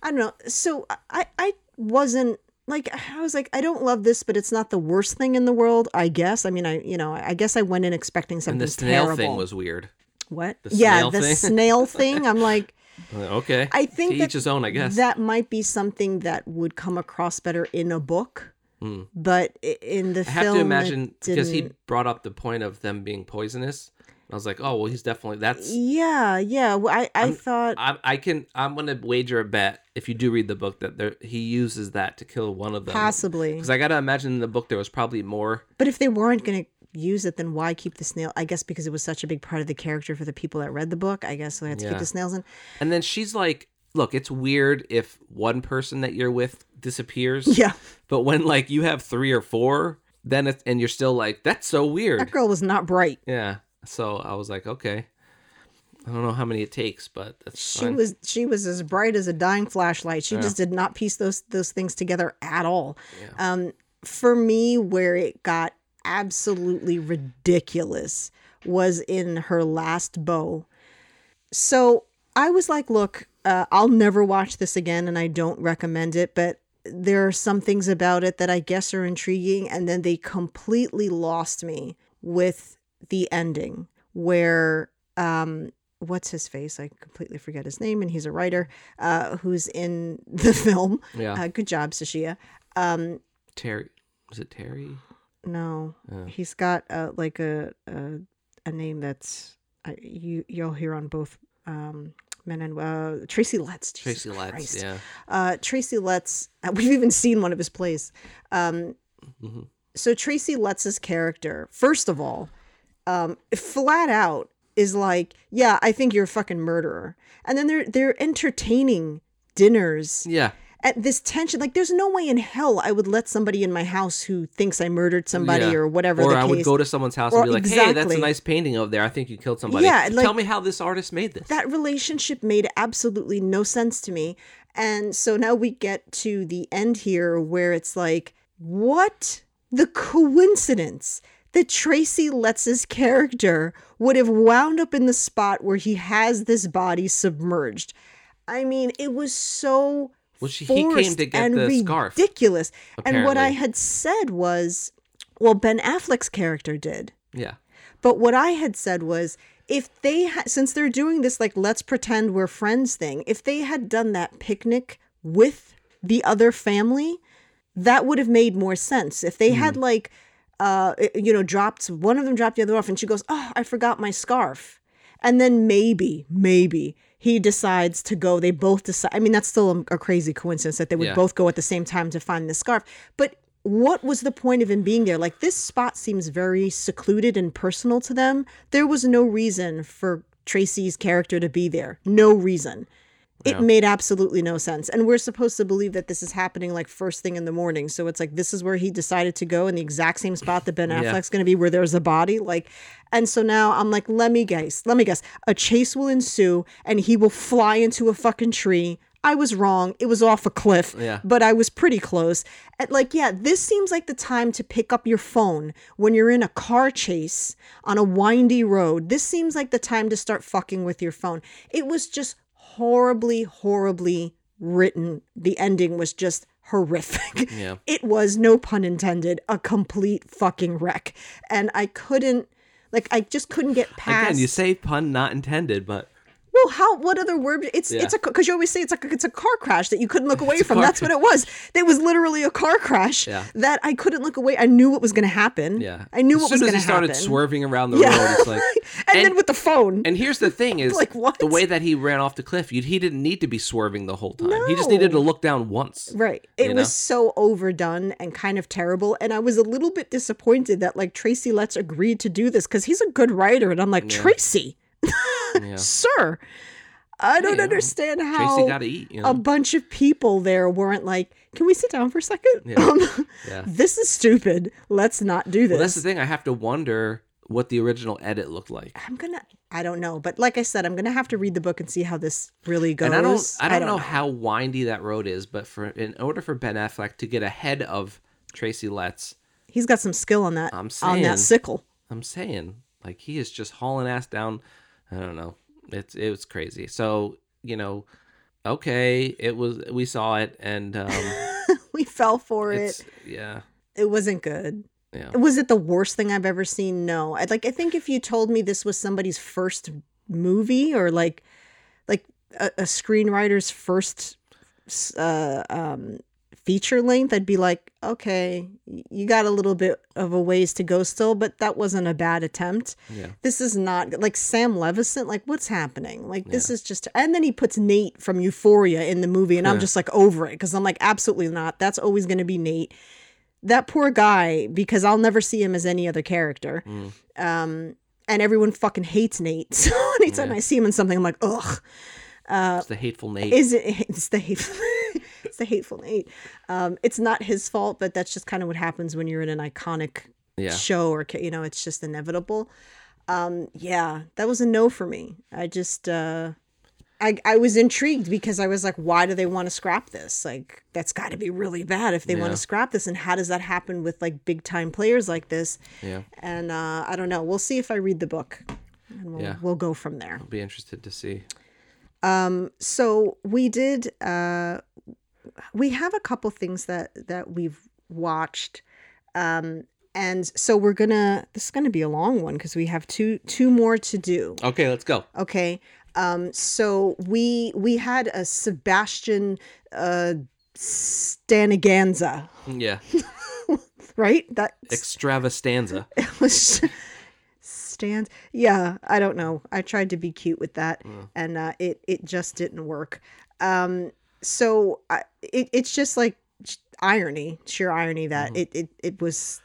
I don't know. So I, I wasn't like I was like I don't love this, but it's not the worst thing in the world. I guess. I mean, I you know I guess I went in expecting something And the snail terrible. thing was weird. what? the yeah, the thing. snail thing. I'm like. Okay. I think to that each his own, I guess. That might be something that would come across better in a book hmm. but in the. I have film, to imagine because he brought up the point of them being poisonous. I was like, oh well, he's definitely that's. Yeah, yeah. well, I I thought I, I can. I'm gonna wager a bet if you do read the book that there he uses that to kill one of them. possibly, Because I gotta imagine in the book there was probably more. but if they weren't going to use it, then why keep the snail? I guess because it was such a big part of the character for the people that read the book. I guess they had to keep the snails in. And then she's like, "Look, it's weird if one person that you're with disappears. Yeah, But when like you have three or four, then it's and you're still like, that's so weird. that girl was not bright. Yeah. So I was like, okay. I don't know how many it takes, but that's She fine. was she was as bright as a dying flashlight. She just did not piece those those things together at all. Um, for me, where it got absolutely ridiculous was in her last bow. So I was like, look, uh, I'll never watch this again, and I don't recommend it, but there are some things about it that I guess are intriguing, and then they completely lost me with the ending where um what's his face i completely forget his name and he's a writer uh who's in the film Yeah. uh, good job sashia um Terry. Was it Terry? No Oh. he's got uh like a a, a name that's uh, you you'll hear on both um men and uh tracy letts Jesus Tracy Letts. Christ. Yeah. uh tracy letts uh, we've even seen one of his plays um Mhm. so tracy letts's character first of all um flat out is like yeah i think you're a fucking murderer and then they're they're entertaining dinners Yeah. At this tension like there's no way in hell i would let somebody in my house who thinks i murdered somebody Yeah. or whatever Or I case would go to someone's house Or and be like, "Hey, that's a nice painting over there. I think you killed somebody. Yeah, like- Tell me how this artist made this." that relationship made absolutely no sense to me. And so now we get to the end here where it's like, what? The coincidence that Tracy Letts' character would have wound up in the spot where he has this body submerged. I mean, it was so Well, she- he came forced to get and the scarf, ridiculous. And what I had said was, well, Ben Affleck's character did. yeah. But what I had said was if they had, since they're doing this, like, let's pretend we're friends thing, if they had done that picnic with the other family, that would have made more sense. If they had, like, uh, you know, dropped one of them dropped the other off and she goes, Oh, I forgot my scarf. And then maybe, maybe he decides to go. They both decide. I mean, that's still a, a crazy coincidence that they would Yeah. both go at the same time to find the scarf. But what was the point of him being there? Like, this spot seems very secluded and personal to them. There was no reason for Tracy's character to be there. No reason. It Yeah. made absolutely no sense. And we're supposed to believe that this is happening like first thing in the morning. So it's like this is where he decided to go in the exact same spot that Ben Yeah. Affleck's going to be where there's a body. Like, and so now I'm like, let me guess, let me guess. A chase will ensue and he will fly into a fucking tree. I was wrong. It was off a cliff, Yeah. but I was pretty close. And like, yeah, this seems like the time to pick up your phone when you're in a car chase on a windy road. This seems like the time to start fucking with your phone. It was just horribly, horribly written. The ending was just horrific. Yeah. It was, no pun intended, a complete fucking wreck. And I couldn't, like, I just couldn't get past. Again, you say pun not intended, but Well, how? What other word? It's Yeah. it's a because you always say it's like it's a car crash that you couldn't look away from. That's what it was. It was literally a car crash Yeah. that I couldn't look away. I knew what was going to happen. yeah. I knew as what was as going he to started happen. swerving around the Yeah. road, it's like. and, then with the phone, And here's the thing: is Like, what? the way that he ran off the cliff? He didn't need to be swerving the whole time. No. He just needed to look down once. right? It was know? so overdone and kind of terrible. And I was a little bit disappointed that like Tracy Letts agreed to do this because he's a good writer, and I'm like Tracy, Yeah. sir. I don't know, understand how Tracy got to eat. You know? a bunch of people there weren't like, "Can we sit down for a second? Yeah. Um, Yeah. This is stupid. Let's not do this." well, that's the thing. I have to wonder what the original edit looked like. I'm gonna. I don't know, but like I said, I'm gonna have to read the book and see how this really goes. And I don't, I don't, know, how windy that road is, but for in order for Ben Affleck to get ahead of Tracy Letts, He's got some skill on that I'm saying, on that sickle. I'm saying like he is just hauling ass down. I don't know. It's it was crazy. So you know, okay, it was we saw it, and um, we fell for it. yeah, It wasn't good. yeah. Was it the worst thing I've ever seen? No. I'd like. I think if you told me this was somebody's first movie or like, like a, a screenwriter's first uh, um, feature length, I'd be like, okay, you got a little bit of a ways to go still, but that wasn't a bad attempt. Yeah. This is not like Sam Levinson. Like, what's happening? Like, this is just. And then he puts Nate from Euphoria in the movie, and I'm just like over it because I'm like, absolutely not. That's always going to be Nate. That poor guy, because I'll never see him as any other character. Mm. Um, and everyone fucking hates Nate. So anytime I see him in something, I'm like, ugh. Uh, it's the hateful Nate. Is it? It's the hateful. it's the hateful Nate. Um, it's not his fault, but that's just kind of what happens when you're in an iconic Yeah. show, or you know, it's just inevitable. Um, yeah, that was a no for me. I just, uh, I, I was intrigued because I was like, why do they want to scrap this? Like, that's got to be really bad if they want to scrap this. And how does that happen with like big time players like this? yeah. And uh, I don't know. We'll see if I read the book, and we'll, Yeah. we'll go from there. I'll be interested to see. So we did uh we have a couple things that that we've watched um and so we're gonna this is gonna be a long one because we have two two more to do Okay, let's go. okay um so we we had a sebastian uh staniganza Yeah. right that Extravastanza. was stands. Yeah i don't know. I tried to be cute with that and uh it it just didn't work. Um so I, it, it's just like irony sheer irony that it, it it was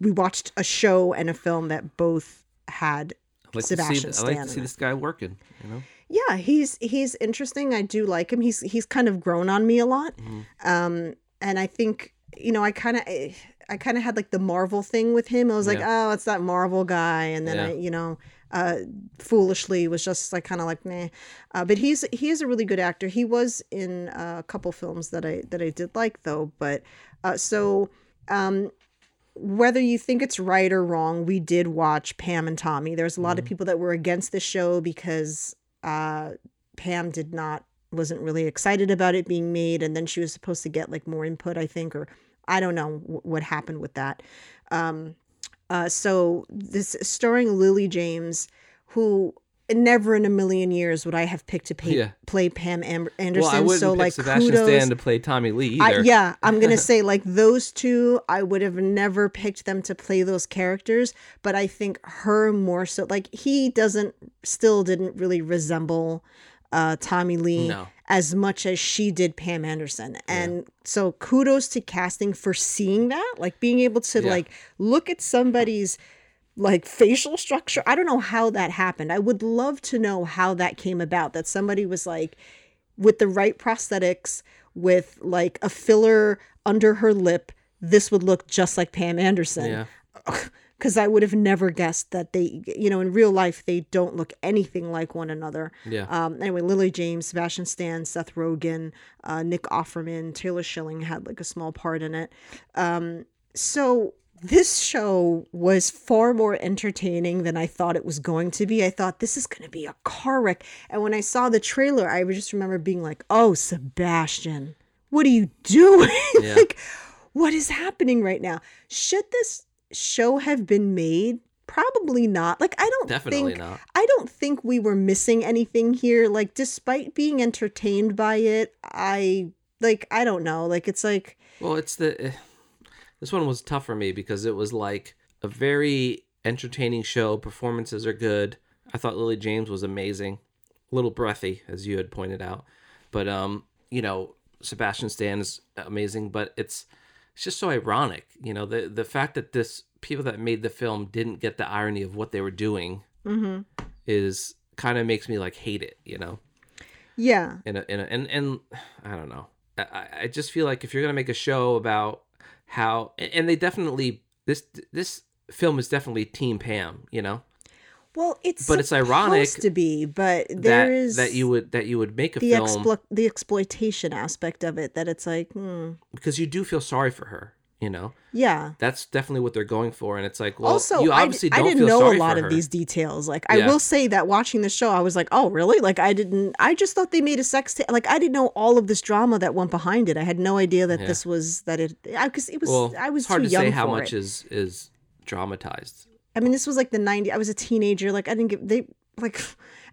we watched a show and a film that both had like to see. Sebastian I like to see this guy working. You know. yeah he's he's interesting. I do like him. He's he's kind of grown on me a lot. Um and i think you know i kind of i kind of had like the marvel thing with him. I was like oh it's that marvel guy. And then Yeah. i you know uh foolishly was just like kind of like nah uh, but he's he is a really good actor. He was in uh, a couple films that i that i did like though but uh so um whether you think it's right or wrong, we did watch Pam and Tommy. There's a lot of people that were against the show because uh, Pam did not wasn't really excited about it being made, and then she was supposed to get like more input, I think, or I don't know what happened with that. Um, uh, so this starring Lily James, who never in a million years would I have picked to pay, Yeah. play Pam Am- Anderson. Well, I wouldn't so pick like Sebastian kudos. Stan to play Tommy Lee I, yeah, I'm gonna say like those two. I would have never picked them to play those characters, but I think her more so. Like he doesn't, still didn't really resemble uh, Tommy Lee No. as much as she did Pam Anderson, and so kudos to casting for seeing that, like being able to Yeah. like look at somebody's like facial structure. I don't know how that happened. I would love to know how that came about. That somebody was like with the right prosthetics, with like a filler under her lip, this would look just like Pam Anderson. Yeah. Because I would have never guessed that they, you know, in real life, they don't look anything like one another. Yeah. Um, anyway, Lily James, Sebastian Stan, Seth Rogen, uh, Nick Offerman, Taylor Schilling had like a small part in it. Um, so this show was far more entertaining than I thought it was going to be. I thought this is going to be a car wreck. And when I saw the trailer, I just remember being like, oh, Sebastian, what are you doing? Yeah. like, what is happening right now? Should this show have been made? Probably not. Like, I don't Definitely think not. I don't think we were missing anything here. Like, despite being entertained by it, I like I don't know. Like, it's like Well, it's the. eh, This one was tough for me because it was like a very entertaining show. Performances are good. I thought Lily James was amazing. A little breathy, as you had pointed out, but um, you know, Sebastian Stan is amazing. But it's it's just so ironic, you know, the the fact that this people that made the film didn't get the irony of what they were doing mm-hmm. is kind of makes me like hate it, you know? Yeah, in a, in a, and and I don't know. I- I, I just feel like if you're gonna make a show about how, and they definitely this this film is definitely Team Pam, you know, Well, it's But it's ironic supposed to be, but that there is that you would that you would make a the film explo- the exploitation aspect of it that it's like, hmm, because you do feel sorry for her, you know. yeah. That's definitely what they're going for, and it's like, well, also, you I, obviously I don't didn't feel know sorry a lot of her. these details. Like, I will say that watching the show, I was like, oh, really? Like, I didn't. I just thought they made a sex tape. Like, I didn't know all of this drama that went behind it. I had no idea that Yeah. this was that it. Because it was. Well, I was it's hard to say how much is is dramatized. I mean, this was like the 90s. I was a teenager. Like, I didn't get. They like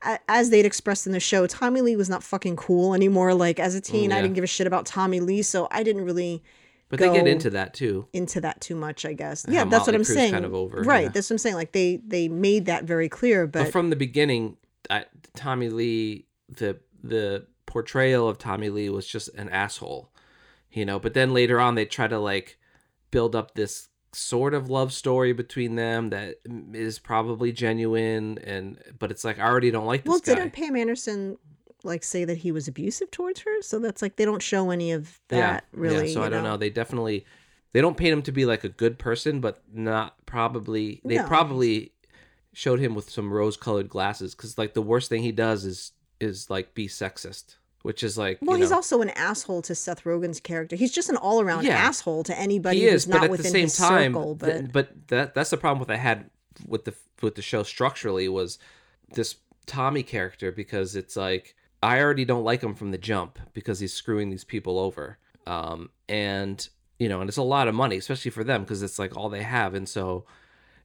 as they'd expressed in the show, Tommy Lee was not fucking cool anymore. Like as a mm, teen, I yeah. didn't give a shit about Tommy Lee, so I didn't really But they get into that too. into that too much, I guess. how Yeah, that's what I'm Crue's saying. kind of over, right, yeah. that's what I'm saying. Like they they made that very clear, but, But from the beginning, I, Tommy Lee, the the portrayal of Tommy Lee was just an asshole, you know. But then later on, they try to like build up this sort of love story between them that is probably genuine, and but it's like I already don't like this well, guy. didn't Pam Anderson like say that he was abusive towards her? So that's like they don't show any of that really. Yeah, so I don't know. They definitely they don't paint him to be like a good person, but not probably. They No. probably showed him with some rose-colored glasses because like the worst thing he does is is like be sexist, which is like Well, he's know, also an asshole to Seth Rogen's character. He's just an all-around Yeah. asshole to anybody he who's is, not at the within same his time, circle. But th- but that that's the problem with I had with the with the show structurally was this Tommy character because it's like I already don't like him from the jump because he's screwing these people over. Um, and you know, and it's a lot of money, especially for them because it's like all they have, and so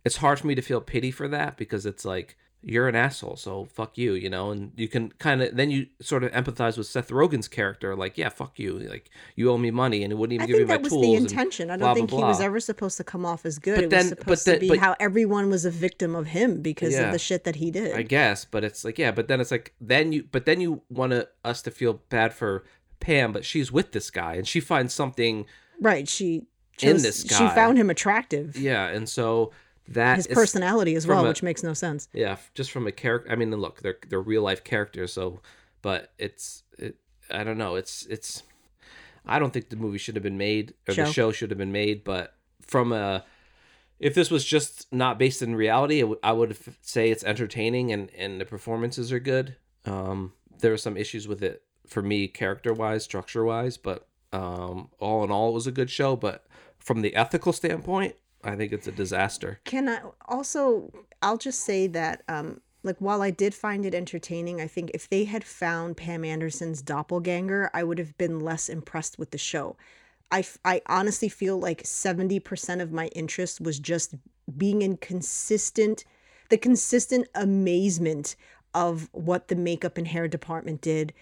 it's hard for me to feel pity for that because it's like you're an asshole, so fuck you, you know, and you can kind of then you sort of empathize with Seth Rogen's character, like yeah, fuck you, like you owe me money and it wouldn't even I give me think my that was the intention. I don't blah, think he was ever supposed to come off as good. But it then- was supposed then- to be but- how everyone was a victim of him because Yeah. of the shit that he did. I guess, but it's like yeah, but then it's like then you but then you want to, us to feel bad for Pam, but she's with this guy and she finds something right? She In chose, this she found him attractive. yeah, and so that His is- personality as well, a- which makes no sense. yeah, just from a character. I mean, look, they're they're real life characters, so but it's it. I don't know. It's it's. I don't think the movie should have been made or the Show. show should have been made, but from a. If this was just not based in reality, I would- I would f- say it's entertaining and, and the performances are good. Um, there are some issues with it for me, character wise, structure wise, but um, all in all, it was a good show. But from the ethical standpoint, I think it's a disaster. Can I also? I'll just say that, um, like, while I did find it entertaining, I think if they had found Pam Anderson's doppelganger, I would have been less impressed with the show. I, f- I honestly feel like 70% of my interest was just being in consistent, the consistent amazement of what the makeup and hair department did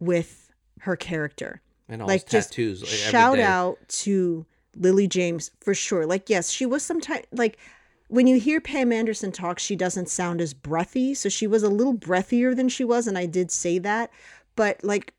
with her character And all like tattoos. like, shout out to Lily James for sure. Like yes, she was sometimes like when you hear Pam Anderson talk, she doesn't sound as breathy. So she was a little breathier than she was, and I did say that. But like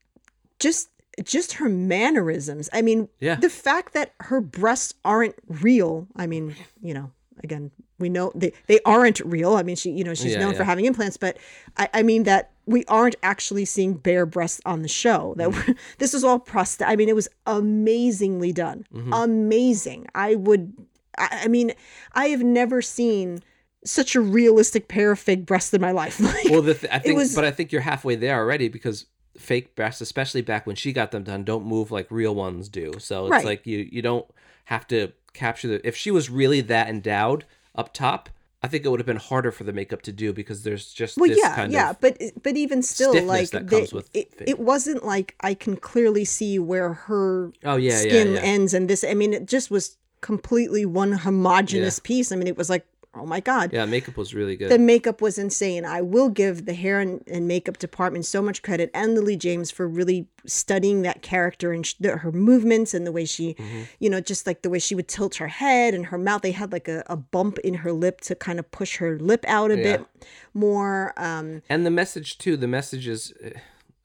just just her mannerisms. I mean, Yeah. the fact that her breasts aren't real. I mean, you know, again, we know they, they aren't real. I mean, she, you know, she's Yeah, known yeah. for having implants, but I, I mean that we aren't actually seeing bare breasts on the show. That Mm-hmm. we're, this is all prosthetic. I mean, it was amazingly done. Mm-hmm. Amazing. I would. I, I mean, I have never seen such a realistic pair of fake breasts in my life. Like, Well, the th- I think, was- but I think you're halfway there already because fake breasts, especially back when she got them done, don't move like real ones do. So it's Right. like you you don't have to capture the. If she was really that endowed up top, I think it would have been harder for the makeup to do because there's just well this yeah kind yeah but but even still like the- it, it wasn't like i can clearly see where her Oh, yeah, yeah, skin yeah. ends and this i mean it just was completely one homogenous piece. I mean it was like oh my god yeah. Makeup was really good. the makeup was insane. I will give the hair and, and makeup department so much credit and Lily James for really studying that character and sh- the, her movements and the way she, Mm-hmm. you know, just like the way she would tilt her head and her mouth. They had like a, a bump in her lip to kind of push her lip out a Yeah. bit more. Um, and the message too the message is eh,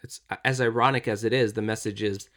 it's as ironic as it is the message is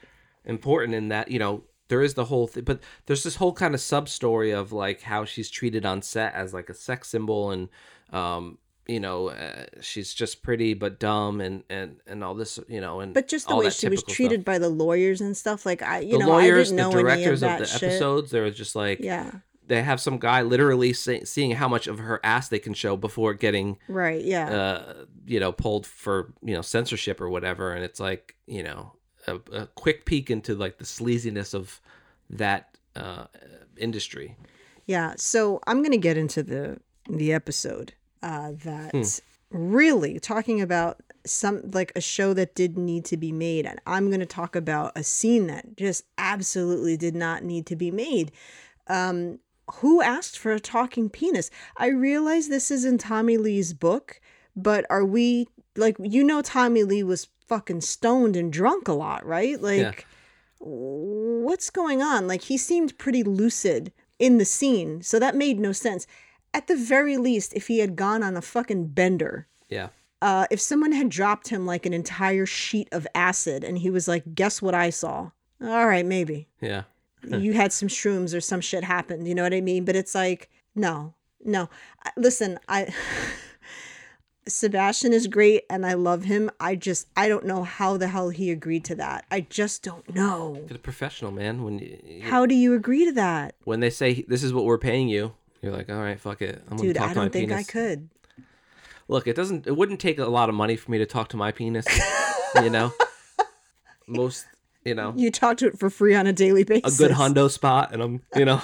important in that you know there is the whole thing but there's this whole kind of sub story of like how she's treated on set as like a sex symbol and um you know uh, she's just pretty but dumb and and and all this you know and but just the way she was treated stuff. by the lawyers and stuff, like I, you the know, lawyers I didn't know directors any of, of the shit. episodes they're just like Yeah, they have some guy literally say, seeing how much of her ass they can show before getting right. Yeah. uh, you know, pulled for you know censorship or whatever, and it's like you know a, a quick peek into like the sleaziness of that uh, industry. Yeah, so I'm going to get into the the episode uh, that Hmm. really talking about some like a show that did need to be made, and I'm going to talk about a scene that just absolutely did not need to be made. Um, who asked for a talking penis? I realize this is in Tommy Lee's book, but are we like you know Tommy Lee was fucking stoned and drunk a lot, right? Like what's going on? Like he seemed pretty lucid in the scene, so that made no sense. At the very least, if he had gone on a fucking bender, Yeah. uh, if someone had dropped him like an entire sheet of acid and he was like, guess what I saw? All right, maybe. Yeah. you had some shrooms or some shit happened. You know what I mean? But it's like, no, no. Listen, I. Sebastian is great and I love him. I just, I don't know how the hell he agreed to that. I just don't know. A professional, man. When you, How do you agree to that? when they say this is what we're paying you, you're like, all right, fuck it. I'm Dude, gonna talk I to my don't think penis. I could. Look, it doesn't. It wouldn't take a lot of money for me to talk to my penis. you know, most. You know, You talk to it for free on a daily basis a good hundo spot, and I'm. You know,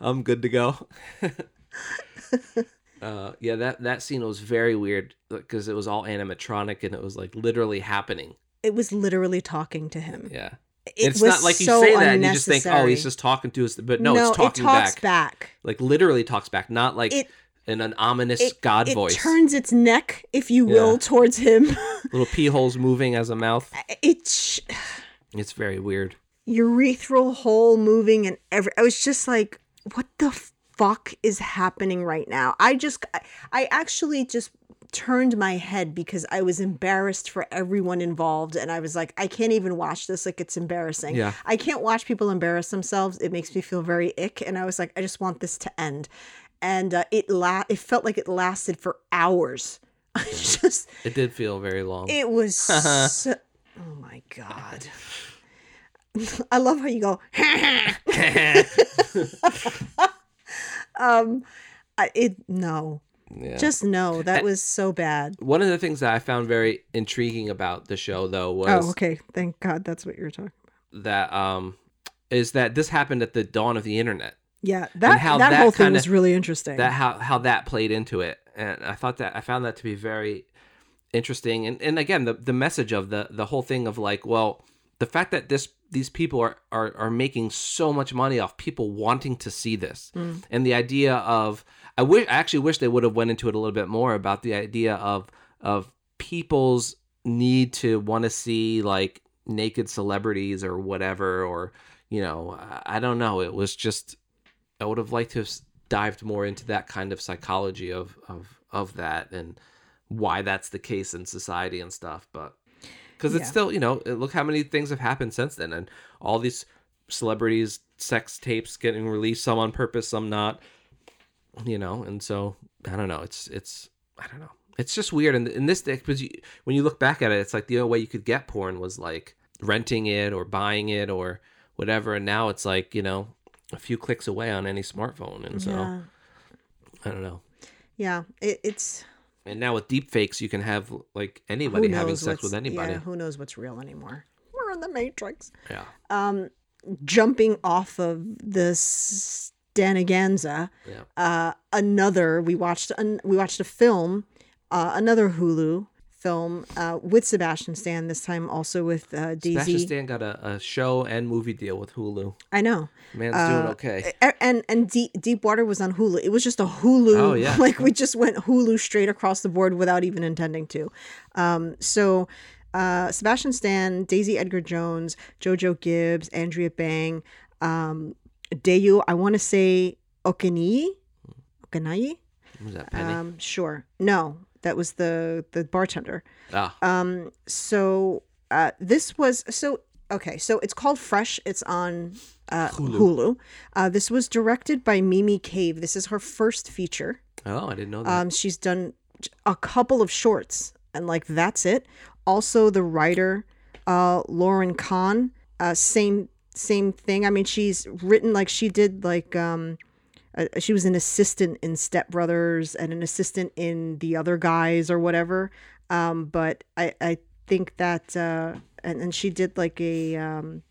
I'm good to go. uh, yeah, that that scene was very weird because it was all animatronic and it was like literally happening. It was literally talking to him. Yeah. It it's not like you so say that and you just think, oh, he's just talking to us. But no, it's talking it talks back. back. Like literally talks back, not like It- in an ominous It, God it voice. It turns its neck, if you will, Yeah. towards him. Little pee holes moving as a mouth. it sh- It's very weird. urethral hole moving and every I was just like what the fuck is happening right now I just I, actually just turned my head because I was embarrassed for everyone involved and I was like I can't even watch this like it's embarrassing Yeah. I can't watch people embarrass themselves it makes me feel very ick and I was like I just want this to end and uh, it la- it felt like it lasted for hours I just It did feel very long. it was so, oh my god. I love how you go. Um, I, it no, yeah. just no. That was so bad. One of the things that I found very intriguing about the show, though, was Oh, okay. Thank God that's what you're talking. about. that um, is that this happened at the dawn of the internet. Yeah, that how that, that whole thing kinda- was really interesting. That how how that played into it, and I thought that I found that to be very interesting. And and again, the the message of the the whole thing of like, well, the fact that this these people are are are making so much money off people wanting to see this, mm. and the idea of I wish I actually wish they would have went into it a little bit more about the idea of of people's need to want to see like naked celebrities or whatever or you know I- I don't know it was just I would have liked to have dived more into that kind of psychology of of of that and why that's the case in society and stuff. But because it's Yeah. still, you know, look how many things have happened since then, and all these celebrities, sex tapes getting released, some on purpose, some not. You know, and so I don't know. It's it's I don't know. It's just weird. And in this day, because you, when you look back at it, it's like the only way you could get porn was like renting it or buying it or whatever. And now it's like you know a few clicks away on any smartphone. And so yeah, I don't know. yeah. It, it's And now with deep fakes, you can have like anybody having sex with anybody. Yeah, who knows what's real anymore? We're in the Matrix. Yeah. Um, jumping off of this Danaganza. Yeah. uh, another we watched an, we watched a film uh, another hulu film uh, with sebastian stan this time also with uh, Sebastian Stan got a, a show and movie deal with Hulu. i know Man's Uh, doing okay. And and deep, deep water was on hulu it was just a hulu Oh, yeah. like we just went hulu straight across the board without even intending to um, so uh, sebastian stan daisy edgar jones jojo gibbs andrea bang um, Deyu, I want to say Okini, Okanai. Was that Penny? Um, sure. No, that was the the bartender. ah, Um, so uh, this was so okay. So it's called Fresh. It's on uh, Hulu. Uh, this was directed by Mimi Cave. This is her first feature. oh, I didn't know that. Um, she's done a couple of shorts, and like that's it. Also, the writer, uh, Lauryn Kahn, uh, same same thing. I mean, she's written like she did like um, uh, she was an assistant in Step Brothers and an assistant in The Other Guys or whatever. Um, but I I think that uh, and and she did like a um,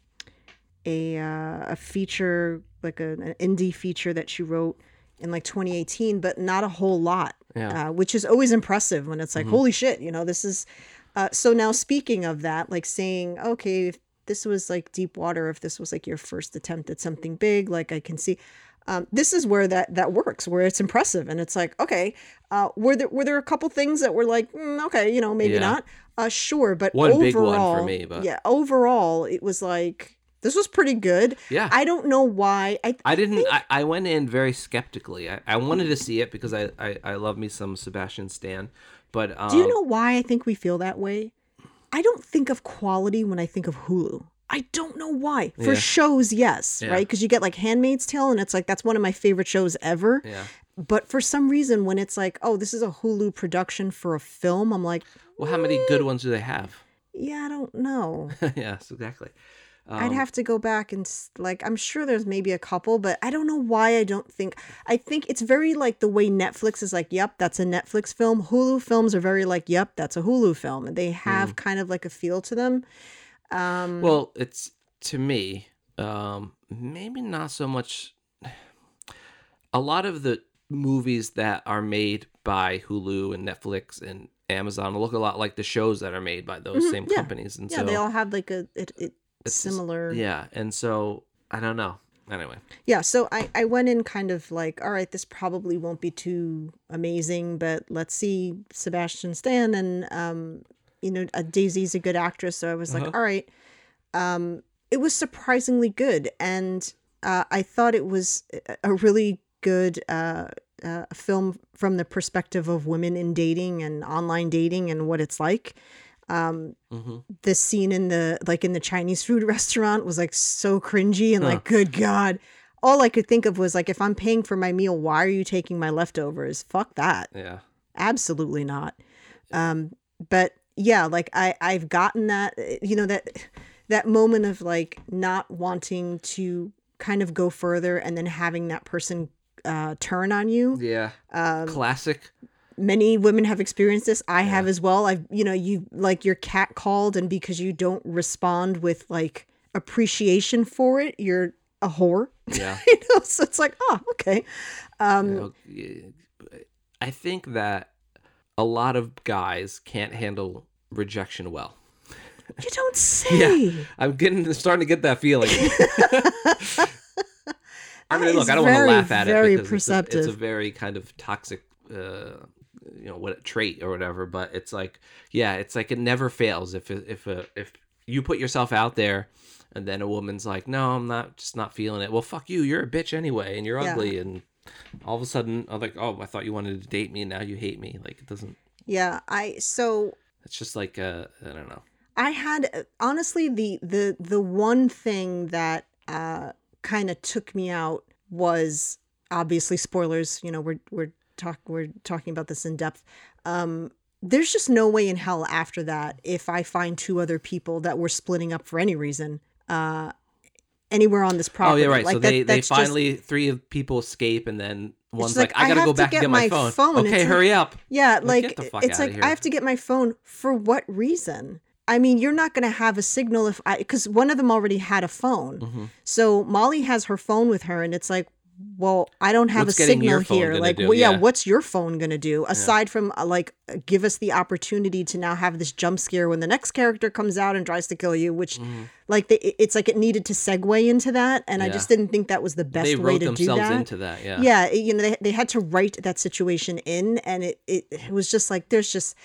a uh, a feature like a, an indie feature that she wrote in like 2018, but not a whole lot, Yeah. uh, which is always impressive when it's like, holy shit, you know, this is. Uh, so now, speaking of that, like saying, okay, if this was like deep water, if this was like your first attempt at something big, like I can see, Um, this is where that that works, where it's impressive, and it's like, okay, uh, were there were there a couple things that were like, mm, okay, you know, maybe Yeah. not, uh, sure, but One overall, big one for me, but- yeah, overall, it was like this was pretty good. Yeah. I don't know why. I I didn't. I, I went in very skeptically. I, I wanted to see it because I, I, I love me some Sebastian Stan, but um, do you know why I think we feel that way? I don't think of quality when I think of Hulu. I don't know why. For Yeah. shows, yes, Yeah. right? Because you get like Handmaid's Tale, and it's like that's one of my favorite shows ever. Yeah. But for some reason, when it's like, oh, this is a Hulu production for a film, I'm like, Well, how many good ones do they have? yeah, I don't know. yes, exactly. I'd Um, have to go back and like, I'm sure there's maybe a couple, but I don't know why I don't think. I think it's very like the way Netflix is like, yep, that's a Netflix film. Hulu films are very like, yep, that's a Hulu film. And they have Hmm. kind of like a feel to them. Um, Well, it's to me, um, maybe not so much. A lot of the movies that are made by Hulu and Netflix and Amazon look a lot like the shows that are made by those same Mm-hmm. yeah. companies, and yeah, so they all have like a it, it similar. yeah, and so I don't know. Anyway, Yeah, so I, I went in kind of like, all right, this probably won't be too amazing, but let's see Sebastian Stan and um, you know, uh, Daisy's a good actress, so I was like, Uh-huh. all right. Um, it was surprisingly good, and uh, I thought it was a- a really good uh, uh, film from the perspective of women in dating and online dating and what it's like. Um, hmm the scene in the like in the Chinese food restaurant was like so cringy and like good god. All I could think of was like if I'm paying for my meal, why are you taking my leftovers? Fuck that. yeah, Absolutely not. Um but yeah, like I I've gotten that you know that that moment of like not wanting to kind of go further and then having that person uh turn on you. yeah, Um classic. many women have experienced this i have as well i've you know you like your cat called and because you don't respond with like appreciation for it you're a whore Yeah. you know so it's like oh okay um You know, I think that a lot of guys can't handle rejection well. you don't say I'm getting starting to get that feeling. I mean, look, I don't want to laugh at very it because it's a, it's a very kind of toxic, uh, you know, what trait or whatever. But it's like, yeah, it's like it never fails if if a, if you put yourself out there, and then a woman's like, no, I'm not, just not feeling it. Well, fuck you, you're a bitch anyway, and you're Yeah. ugly, and all of a sudden, I'm like, oh, I thought you wanted to date me, and now you hate me. Like it doesn't. yeah i so It's just like uh, I don't know. I had honestly the the the one thing that uh kind of took me out was obviously spoilers, you know, we're we're talk we're talking about this in depth. Um there's just no way in hell after that if I find two other people that we're splitting up for any reason uh anywhere on this property. Oh yeah, right. Like so that- they they that's just- finally three of people escape, and then one's like, like, I "I gotta go to back get and get my my phone. phone." Okay, It's like- hurry up. Yeah, Like, like get the fuck it's like. I have to get my phone for what reason? I mean, you're not going to have a signal if I because one of them already had a phone. Mm-hmm. So Molly has her phone with her, and it's like, well, I don't have What's a signal here. Like, well, yeah, Yeah. what's your phone going to do aside from uh, like give us the opportunity to now have this jump scare when the next character comes out and tries to kill you? Which, like, they, it's like it needed to segue into that, and I Mm-hmm. Just didn't think that was the best way to do that into that. Yeah. yeah it- you know they, they had to write that situation in and it, it, it was just like there's just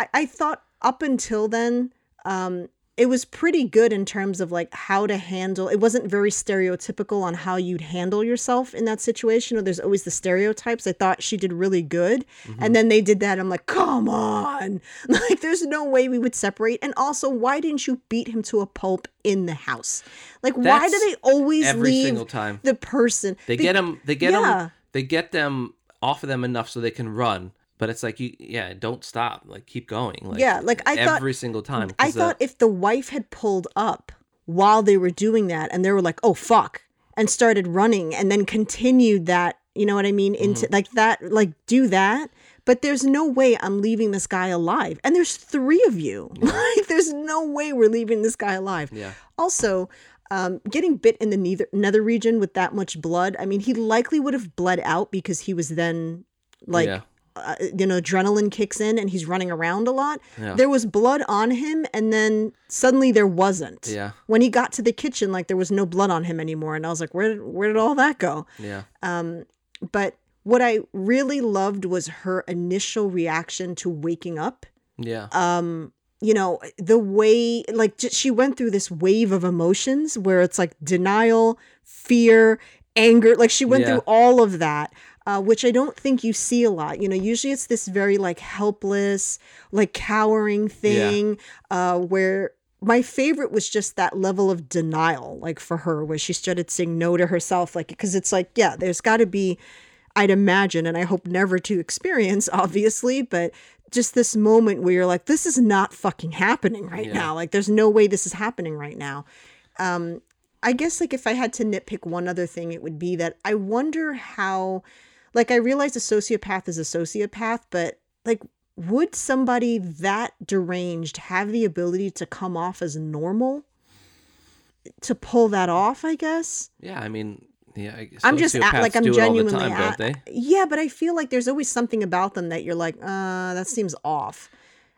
I, I thought up until then um it was pretty good in terms of like how to handle it wasn't very stereotypical on how you'd handle yourself in that situation or there's always the stereotypes i thought she did really good and mm-hmm. then they did that i'm like come on like there's no way we would separate and also why didn't you beat him to a pulp in the house like why do they always every leave single time. the person They Be- get them. They get yeah. them. They get them off of them enough so they can run. But it's like you, yeah, don't stop. Like keep going. Like, Yeah, like, I thought- every single time. i uh, thought if the wife had pulled up while they were doing that and they were like, oh, fuck, and started running and then continued that, you know what I mean? Into Mm-hmm. like that, like do that. But there's no way I'm leaving this guy alive. And there's three of you. like, there's no way we're leaving this guy alive. Yeah. Also, um, getting bit in the nether, nether region with that much blood, I mean, he likely would have bled out because he was then like yeah. Uh, you know, adrenaline kicks in and he's running around a lot. Yeah. There was blood on him, and then suddenly there wasn't. Yeah. When he got to the kitchen, like there was no blood on him anymore, and I was like, where did where did all that go? Yeah. um But what I really loved was her initial reaction to waking up. Yeah. Um, you know, the way like j- she went through this wave of emotions where it's like denial, fear, anger. Like she went Yeah. through all of that. Uh, which I don't think you see a lot. You know, usually it's this very like helpless, like cowering thing, uh, where my favorite was just that level of denial, like for her, where she started saying no to herself, like, because it's like, yeah, there's got to be, I'd imagine, and I hope never to experience, obviously, but just this moment where you're like, this is not fucking happening right Yeah. now. Like, there's no way this is happening right now. Um, I guess, like, if I had to nitpick one other thing, it would be that I wonder how, like, I realize a sociopath is a sociopath, but like, would somebody that deranged have the ability to come off as normal? To pull that off, I guess. Yeah. I mean, yeah. I guess I'm just at, like I'm do it all the genuinely time, at, don't they? yeah, but I feel like there's always something about them that you're like, uh, that seems off.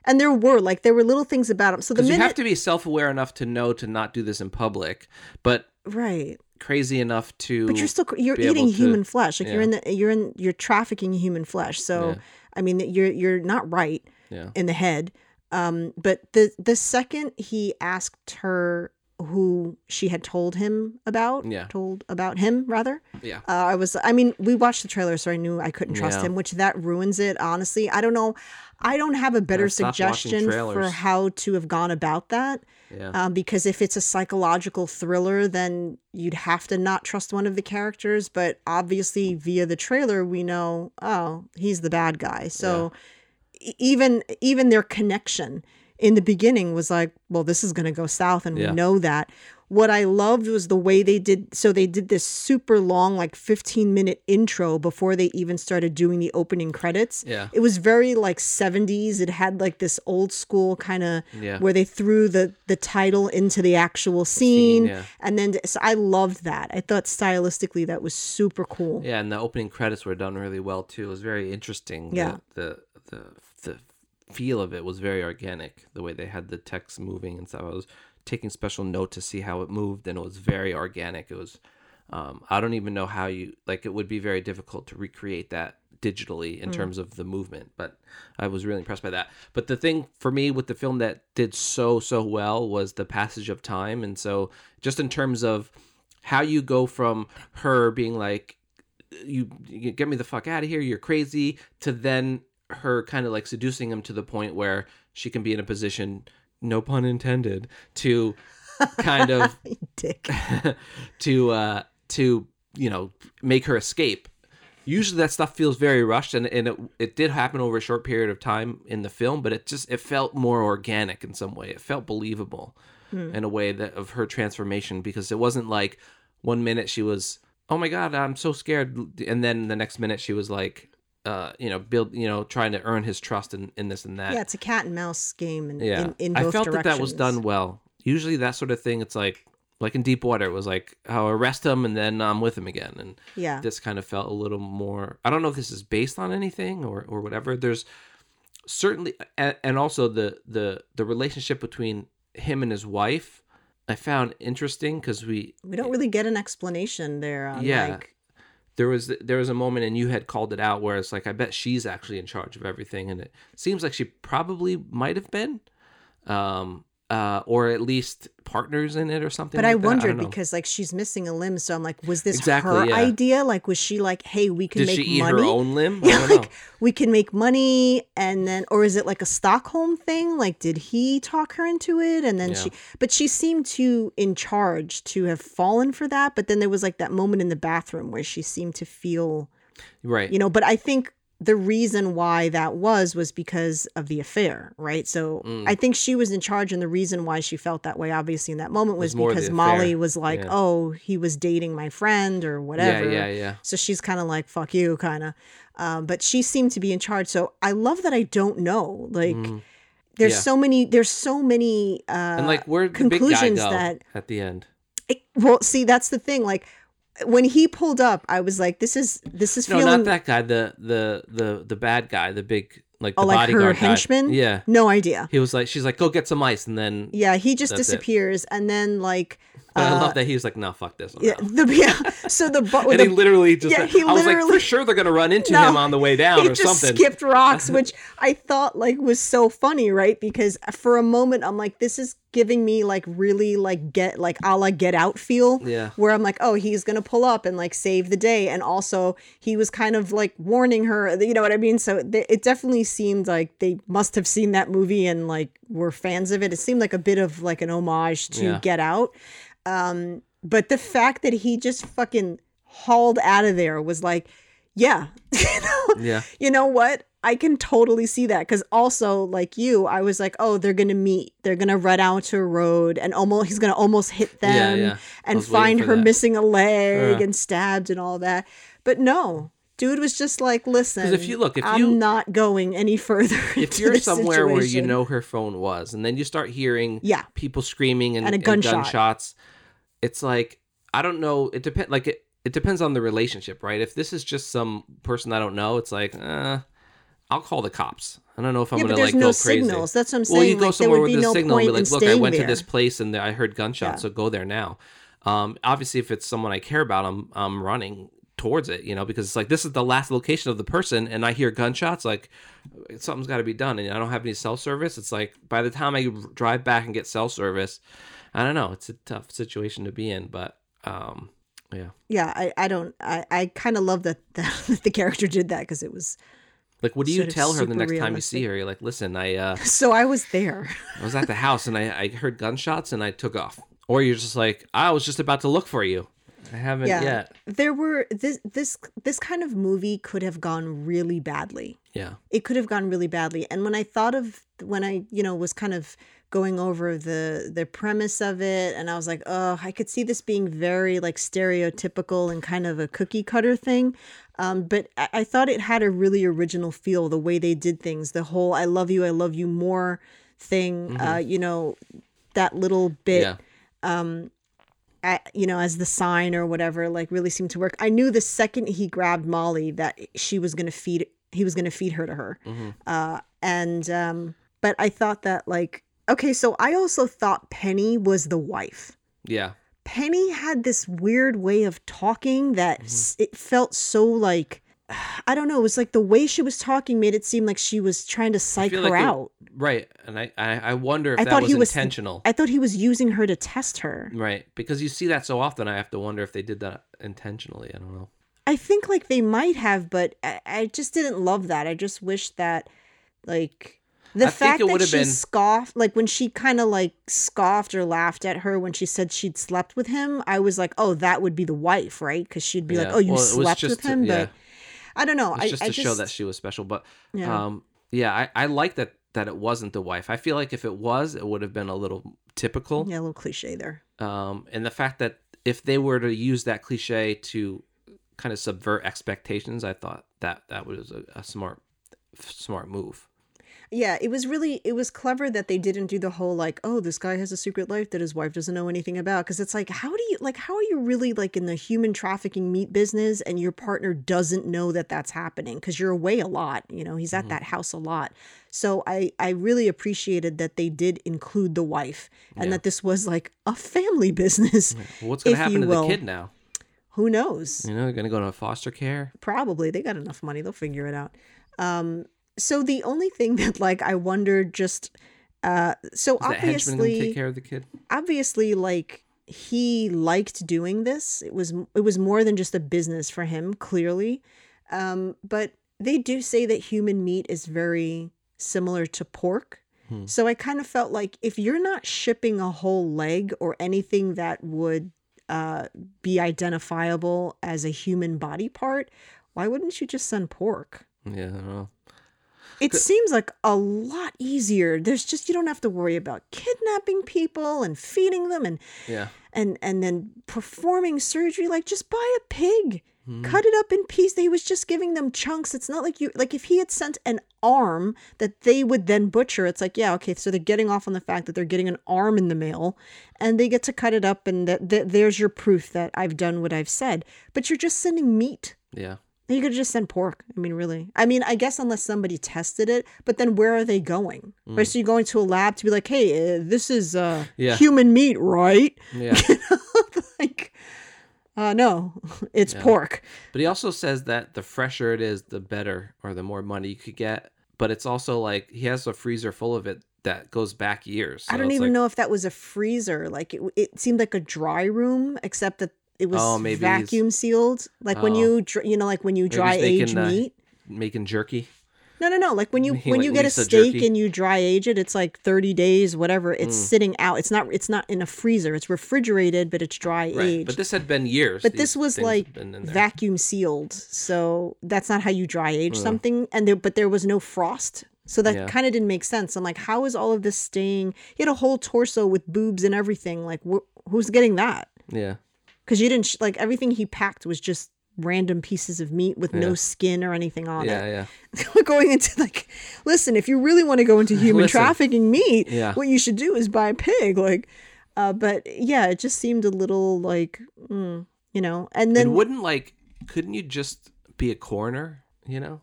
And there were like there were little things about them. So the Because you have to be self-aware enough to know to not do this in public, but right, crazy enough to. but you're still you're eating to- human flesh. Like you're in the you're in you're trafficking human flesh. So Yeah. I mean you're you're not right Yeah. in the head. Um, but the the second he asked her who she had told him about, Yeah. told about him rather, Yeah. Uh, I was, I mean, we watched the trailer, so I knew I couldn't trust Yeah. him, which that ruins it. Honestly, I don't know. I don't have a better I stopped watching suggestion for how to have gone about that. Yeah. Um, because if it's a psychological thriller, then you'd have to not trust one of the characters. But obviously, via the trailer, we know, oh, he's the bad guy. So e- even even their connection in the beginning was like, well, this is going to go south, and Yeah. we know that. What I loved was the way they did. So they did this super long, like 15 minute intro before they even started doing the opening credits. Yeah. It was very like 70s. It had like this old school kind of Yeah. where they threw the the title into the actual scene, yeah. and then so I loved that. I thought stylistically that was super cool. Yeah, and the opening credits were done really well too. It was very interesting. The- Yeah. The the the, feel of it was very organic. The way they had the text moving and stuff. I was taking special note to see how it moved, and it was very organic. It was. Um, I don't even know how you like. It would be very difficult to recreate that digitally in terms of the movement, but I was really impressed by that. But the thing for me with the film that did so so well was the passage of time, and so just in terms of how you go from her being like you, you get me the fuck out of here you're crazy to then her kind of like seducing him to the point where she can be in a position no pun intended to kind of Dick. to uh to you know make her escape. Usually that stuff feels very rushed and, and it, it did happen over a short period of time in the film but it just it felt more organic in some way. It felt believable in a way that of her transformation because it wasn't like one minute she was oh my god i'm so scared and then the next minute she was like uh you know build you know trying to earn his trust in, in this and that Yeah, it's a cat and mouse game in, yeah in, in both i felt that that was done well usually that sort of thing it's like like in deep water it was like oh arrest him and then i'm with him again and Yeah. this kind of felt a little more i don't know if this is based on anything or or whatever there's certainly and, and also the the the relationship between him and his wife i found interesting because we We don't really get an explanation there. Yeah. Like, there was there was a moment and you had called it out where it's like I bet she's actually in charge of everything and it seems like she probably might have been. Um uh or at least partners in it or something but like I wondered don't because like she's missing a limb, so I'm like, was this Exactly, her yeah. idea? Like, was she like, hey, we can did make she eat money? her own limb I Yeah, don't know. like we can make money, and then, or is it like a Stockholm thing? Like, did he talk her into it, and then Yeah. she? But she seemed too in charge to have fallen for that. But then there was like that moment in the bathroom where she seemed to feel, right you know. But I think the reason why that was was because of the affair, right? So Mm. I think she was in charge, and the reason why she felt that way, obviously, in that moment was, because Molly was like, Yeah. "Oh, he was dating my friend or whatever." yeah yeah yeah So she's kind of like, fuck you, kind of. Um, but she seemed to be in charge. So I love that I don't know. Like, there's Mm. Yeah. so many, there's so many uh, and like where the big guy conclusions that, at the end it- well, see, that's the thing. Like, when he pulled up, I was like, "This is this is No, feeling not that guy. The the the the bad guy. The big like the oh, like her bodyguard guy. henchman." Yeah. no idea. He was like, she's like, go get some ice, and then Yeah, he just That's it. disappears, and then like, I uh, love that he was like, no, fuck this. I'm yeah, the yeah. So the, bu- And the he literally just, yeah, like- he I was like, literally- for sure they're gonna run into No, him on the way down he or just something. skipped rocks, which I thought like was so funny, right? Because for a moment I'm like, this is giving me like really like get like a la get out feel. Yeah. Where I'm like, oh, he's gonna pull up and like save the day, and also he was kind of like warning her, you know what I mean? So th- it definitely seemed like they must have seen that movie and like were fans of it. It seemed like a bit of like an homage to Yeah. Get Out. Um, but the fact that he just fucking hauled out of there was like, yeah, you know, Yeah. you know what? I can totally see that because also, like you, I was like, oh, they're gonna meet. They're gonna run out to a road, and almost he's gonna almost hit them Yeah, yeah. And find her that. missing a leg Yeah. and stabbed and all that. But no, dude was just like, listen, if you- look, if I'm you- not going any further. If you're somewhere where you know her phone was, and then you start hearing Yeah. people screaming and, And and gunshot. gunshots, it's like I don't know. It depends. Like it, it depends on the relationship, right? If this is just some person I don't know, it's like, uh, I'll call the cops. I don't know if I'm yeah, gonna like no go crazy. signals. That's what I'm saying. Well, you go like, there somewhere with the no signal and be like, look, I went there. to this place and I heard gunshots, Yeah. so go there now. Um, obviously, if it's someone I care about, I'm I'm running towards it, you know, because it's like this is the last location of the person, and I hear gunshots, like something's got to be done, and I don't have any cell service. It's like by the time I drive back and get cell service, I don't know. It's a tough situation to be in, but um, yeah, Yeah, I, I don't. I, I kind of love that, that the character did that because it was. like what do you tell her the next time you see her? You're like, listen, I uh, So I was there. I was at the house and I, I heard gunshots and I took off. Or you're just like, I was just about to look for you. I haven't Yeah. yet. There were this this this kind of movie could have gone really badly. Yeah. It could have gone really badly. And when I thought of when I, you know, was kind of going over the the premise of it and I was like, "Oh, I could see this being very like stereotypical and kind of a cookie cutter thing." Um, but I, I thought it had a really original feel the way they did things. The whole "I love you, I love you more" thing, uh, you know, that little bit Yeah. a you know, as the sign or whatever, like really seemed to work. I knew the second he grabbed Molly that she was gonna feed he was gonna feed her to her. Uh, and um, but I thought that like okay, so I also thought Penny was the wife. Yeah. Penny had this weird way of talking that mm-hmm. s it felt so like I don't know. It was like the way she was talking made it seem like she was trying to psych her like it- out. Right. And I, I, I wonder if I that thought was he was intentional. I thought he was using her to test her. right. Because you see that so often, I have to wonder if they did that intentionally. I don't know. I think like they might have, but I, I just didn't love that. I just wish that like the I fact that she been- scoffed, like when she kind of like scoffed or laughed at her when she said she'd slept with him, I was like, oh, that would be the wife, right? Because she'd be like, oh, you Well, slept with to- him, yeah. but I don't know. I just I to just show that she was special. But Yeah. um, yeah, I, I like that that it wasn't the wife. I feel like if it was, it would have been a little typical. yeah, a little cliche there. um, and the fact that if they were to use that cliche to kind of subvert expectations, I thought that that was a, a smart, smart move. Yeah, it was really it was clever that they didn't do the whole like, oh, this guy has a secret life that his wife doesn't know anything about because it's like how do you like how are you really like in the human trafficking meat business and your partner doesn't know that that's happening because you're away a lot, you know, he's at that house a lot. So I I really appreciated that they did include the wife and Yeah. that this was like a family business. Well, what's going to happen to will. the kid now? Who knows? You know, they're going to go to foster care. probably they got enough money they'll figure it out um so the only thing that like i wondered just uh so Is obviously take care of the kid? obviously like he liked doing this it was it was more than just a business for him clearly um but they do say that human meat is very similar to pork Hmm. so i kind of felt like if you're not shipping a whole leg or anything that would uh, be identifiable as a human body part why wouldn't you just send pork Yeah, I don't know. It seems like a lot easier there's just you don't have to worry about kidnapping people and feeding them and Yeah. and and then performing surgery like just buy a pig hmm. cut it up in pieces. He was just giving them chunks. It's not like you like if he had sent an arm that they would then butcher. It's like yeah, okay, so they're getting off on the fact that they're getting an arm in the mail, and they get to cut it up, and that, that there's your proof that I've done what I've said. But you're just sending meat. Yeah. You could just send pork. I mean, really. I mean, I guess unless somebody tested it, but then where are they going? Mm. Right? So you're going to a lab to be like, hey, uh, this is uh, Yeah. human meat, right? Yeah. like, uh, no, it's pork. But he also says that the fresher it is, the better or the more money you could get. But it's also like he has a freezer full of it that goes back years. I don't even like- know if that was a freezer. Like it, it seemed like a dry room, except that it was Oh, he's- vacuum sealed. Like when Oh. you, dr- you know, like when you dry age making, uh, meat. making jerky. No, no, no. Like when you when like, you get a steak jerky? and you dry age it, it's like thirty days, whatever. It's Mm. sitting out. It's not. It's not in a freezer. It's refrigerated, but it's dry Right. aged. But this had been years. But this was like had been in there. vacuum sealed, so that's not how you dry age something. And there, but there was no frost, so that Yeah. kind of didn't make sense. I'm like, how is all of this staying? He had a whole torso with boobs and everything. Like, wh- who's getting that? Yeah. Because you didn't sh- like everything he packed was just random pieces of meat with no skin or anything on Yeah. it. Yeah. We're going into like, listen, if you really want to go into human Listen. trafficking meat, Yeah. what you should do is buy a pig. Like, uh, but yeah, it just seemed a little like, mm, you know, and then and wouldn't like, couldn't you just be a coroner, you know,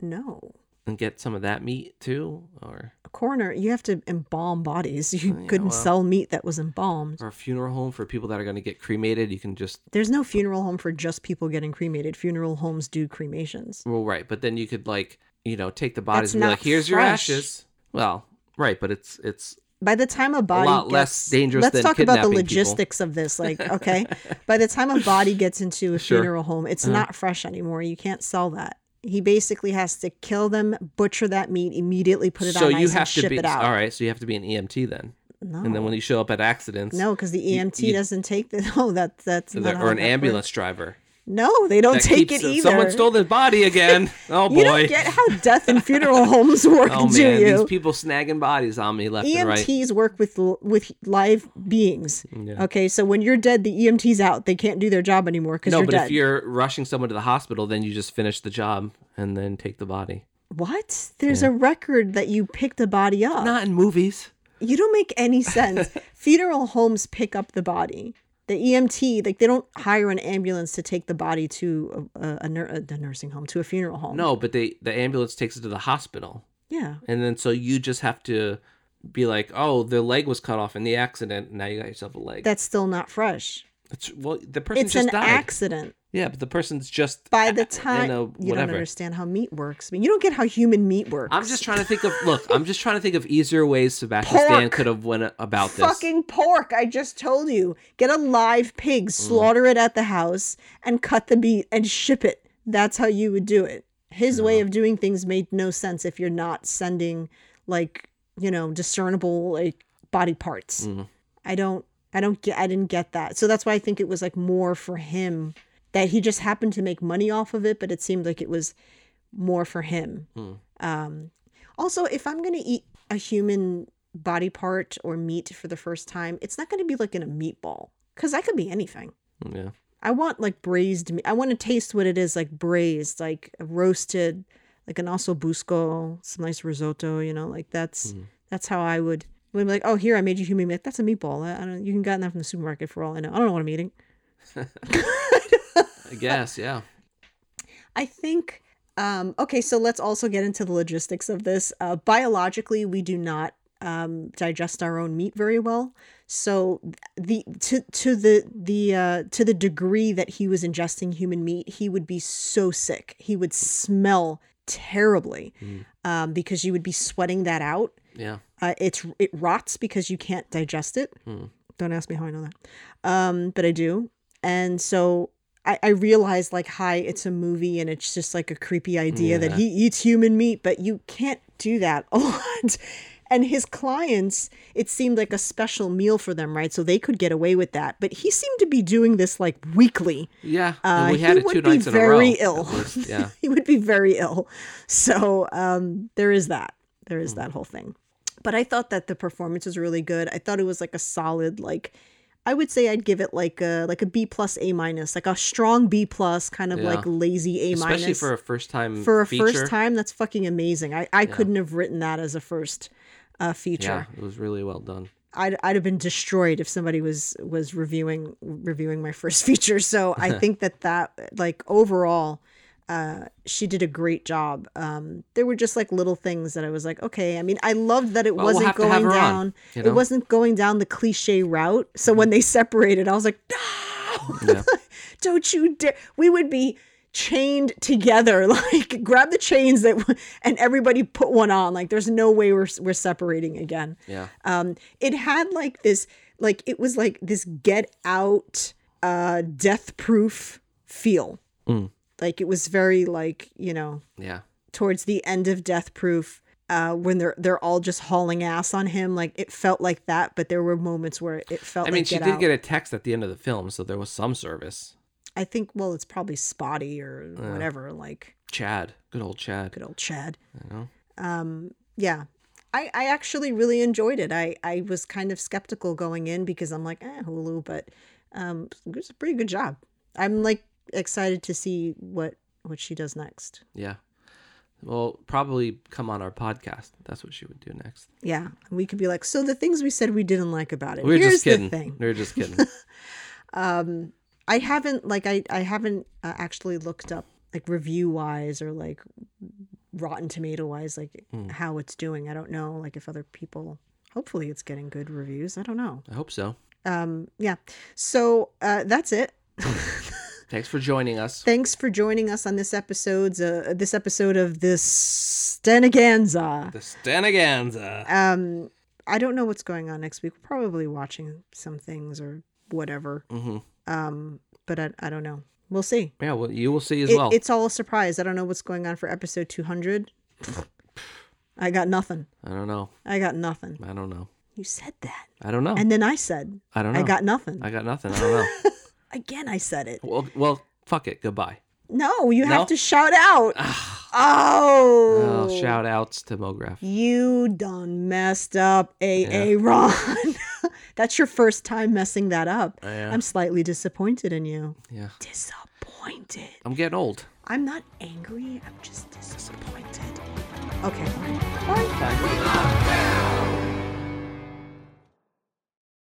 no. and get some of that meat too, or coroner, you have to embalm bodies. You yeah, couldn't well. sell meat that was embalmed. or a funeral home for people that are going to get cremated? You can just There's no funeral home for just people getting cremated. Funeral homes do cremations. well, right, but then you could like, you know, take the bodies That's and be like, "Here's your ashes." Well, right, but it's it's By the time a body lot gets, less dangerous Let's talk about the kidnapping people. logistics of this. Like, okay, by the time a body gets into a Sure. Uh-huh. funeral home, it's not fresh anymore. You can't sell that. He basically has to kill them, butcher that meat, immediately put it so on you ice and have to ship be it out. all right. So you have to be an EMT then, No, and then when you show up at accidents, no, because the EMT you- doesn't take the. No, oh, that that's or the- or an that works. ambulance driver. No, they don't that take it either. Someone stole the body again. Oh boy. You don't get how death and funeral homes work, oh do man, you? these people snagging bodies on me left and right. EMTs work with with live beings. Yeah. Okay, so when you're dead, the EMT's out. They can't do their job anymore because No, you're but dead. if you're rushing someone to the hospital, then you just finish the job and then take the body. What? There's a record that you picked a body up. Not in movies. You don't make any sense. Funeral homes pick up the body. The EMT, like they don't hire an ambulance to take the body to a, a, a, a nursing home, to a funeral home. No, but they the ambulance takes it to the hospital, Yeah. and then so you just have to be like, oh, their leg was cut off in the accident. Now you got yourself a leg. That's still not fresh. It's, well, the person It's just an died. accident. Yeah, but the person's just By the time a you don't understand how meat works. I mean, you don't get how human meat works. I'm just trying to think of look. I'm just trying to think of easier ways Sebastian Stan Pork. could have went about this. fucking pork. I just told you. Get a live pig, Mm. slaughter it at the house, and cut the meat and ship it. That's how you would do it. His way of doing things made no sense if you're not sending like you know discernible like body parts. Mhm. I don't. I don't get. I didn't get that. So that's why I think it was like more for him that he just happened to make money off of it, but it seemed like it was more for him. Hmm. Um, also, if I'm gonna eat a human body part or meat for the first time, it's not gonna be like in a meatball because that could be anything. Yeah. I want like braised meat. I want to taste what it is like braised, like roasted, like an osso busco, some nice risotto. You know, like that's Mhm. that's how I would. Would be like, oh, here I made you human meat. That's a meatball. I, I don't. You can get that from the supermarket for all I know. I don't know what I'm eating. I guess. Yeah. I think. Um, okay, so let's also get into the logistics of this. Uh, biologically, we do not um, digest our own meat very well. So the to to the the uh, to the degree that he was ingesting human meat, he would be so sick. He would smell terribly Mm. um, because you would be sweating that out. Yeah. Uh, it's it rots because you can't digest it. Hmm. Don't ask me how I know that, um, but I do. And so I, I realized like, hi, it's a movie, and it's just like a creepy idea that he eats human meat, but you can't do that a lot. And his clients, it seemed like a special meal for them, right? So they could get away with that. But he seemed to be doing this like weekly. Yeah. Uh, and we he it would two be nights in a row. very ill. least. Yeah. he would be very ill. So um, there is that. there is is that whole thing. But I thought that the performance was really good. I thought it was like a solid, like, I would say I'd give it like a like a B plus A minus, like a strong B plus, kind of Yeah. like lazy A minus. Especially for a first time for a feature. first time, that's fucking amazing. I, I couldn't have written that as a first uh, Yeah, feature. it was really well done. I'd, I'd have been destroyed if somebody was was reviewing reviewing my first feature. So I think that that like overall, uh, she did a great job. Um, there were just like little things that I was like, okay. I mean, I loved that it Well, we'll wasn't have going her on, down. you know? Mm-hmm. It wasn't going down the cliche route. So when they separated, I was like, no, Yeah. don't you dare. We would be chained together like grab the chains that and everybody put one on like there's no way we're we're separating again Yeah. um it had like this like it was like this get out uh death proof feel Mm. Like it was very like you know Yeah. towards the end of death proof uh when they're they're all just hauling ass on him like it felt like that but there were moments where it felt I mean, like she did Out. get a text at the end of the film, so there was some service. i think well it's probably spotty or whatever like Chad, good old Chad. good old chad You know? um yeah I, I actually really enjoyed it. I, I was kind of skeptical going in because I'm like, eh, Hulu, but um, it's a pretty good job. I'm like excited to see what what she does next. Yeah. Well, probably come on our podcast. That's what she would do next. Yeah, we could be like, so the things we said we didn't like about it. We were Here's just kidding. the thing. We were just kidding. Um, I haven't like I I haven't uh, actually looked up like review wise or like Rotten Tomato wise like Hmm. how it's doing. I don't know like if other people. Hopefully, it's getting good reviews. I don't know. I hope so. Um, yeah. So uh, that's it. Thanks for joining us. Thanks for joining us on this episode's uh, this episode of this Stenaganza. The Stanaganza. Um, I don't know what's going on next week. We're probably watching some things or whatever. hmm Um, but I, I don't know. We'll see. Yeah, well, you will see as It- well. It's all a surprise. I don't know what's going on for episode 200. I got nothing. I don't know. I got nothing. I don't know. You said that. I don't know. And then I said, I don't know. I got nothing. I got nothing. I don't know. Again, I said it. well, well, fuck it. Goodbye. No, you No? have to shout out. Oh, Oh. shout outs to Mograph. You done messed up, AA Ron. That's your first time messing that up. Yeah. I'm slightly disappointed in you. Yeah. Disappointed. I'm getting old. I'm not angry. I'm just disappointed. Okay, fine. Bye. Bye.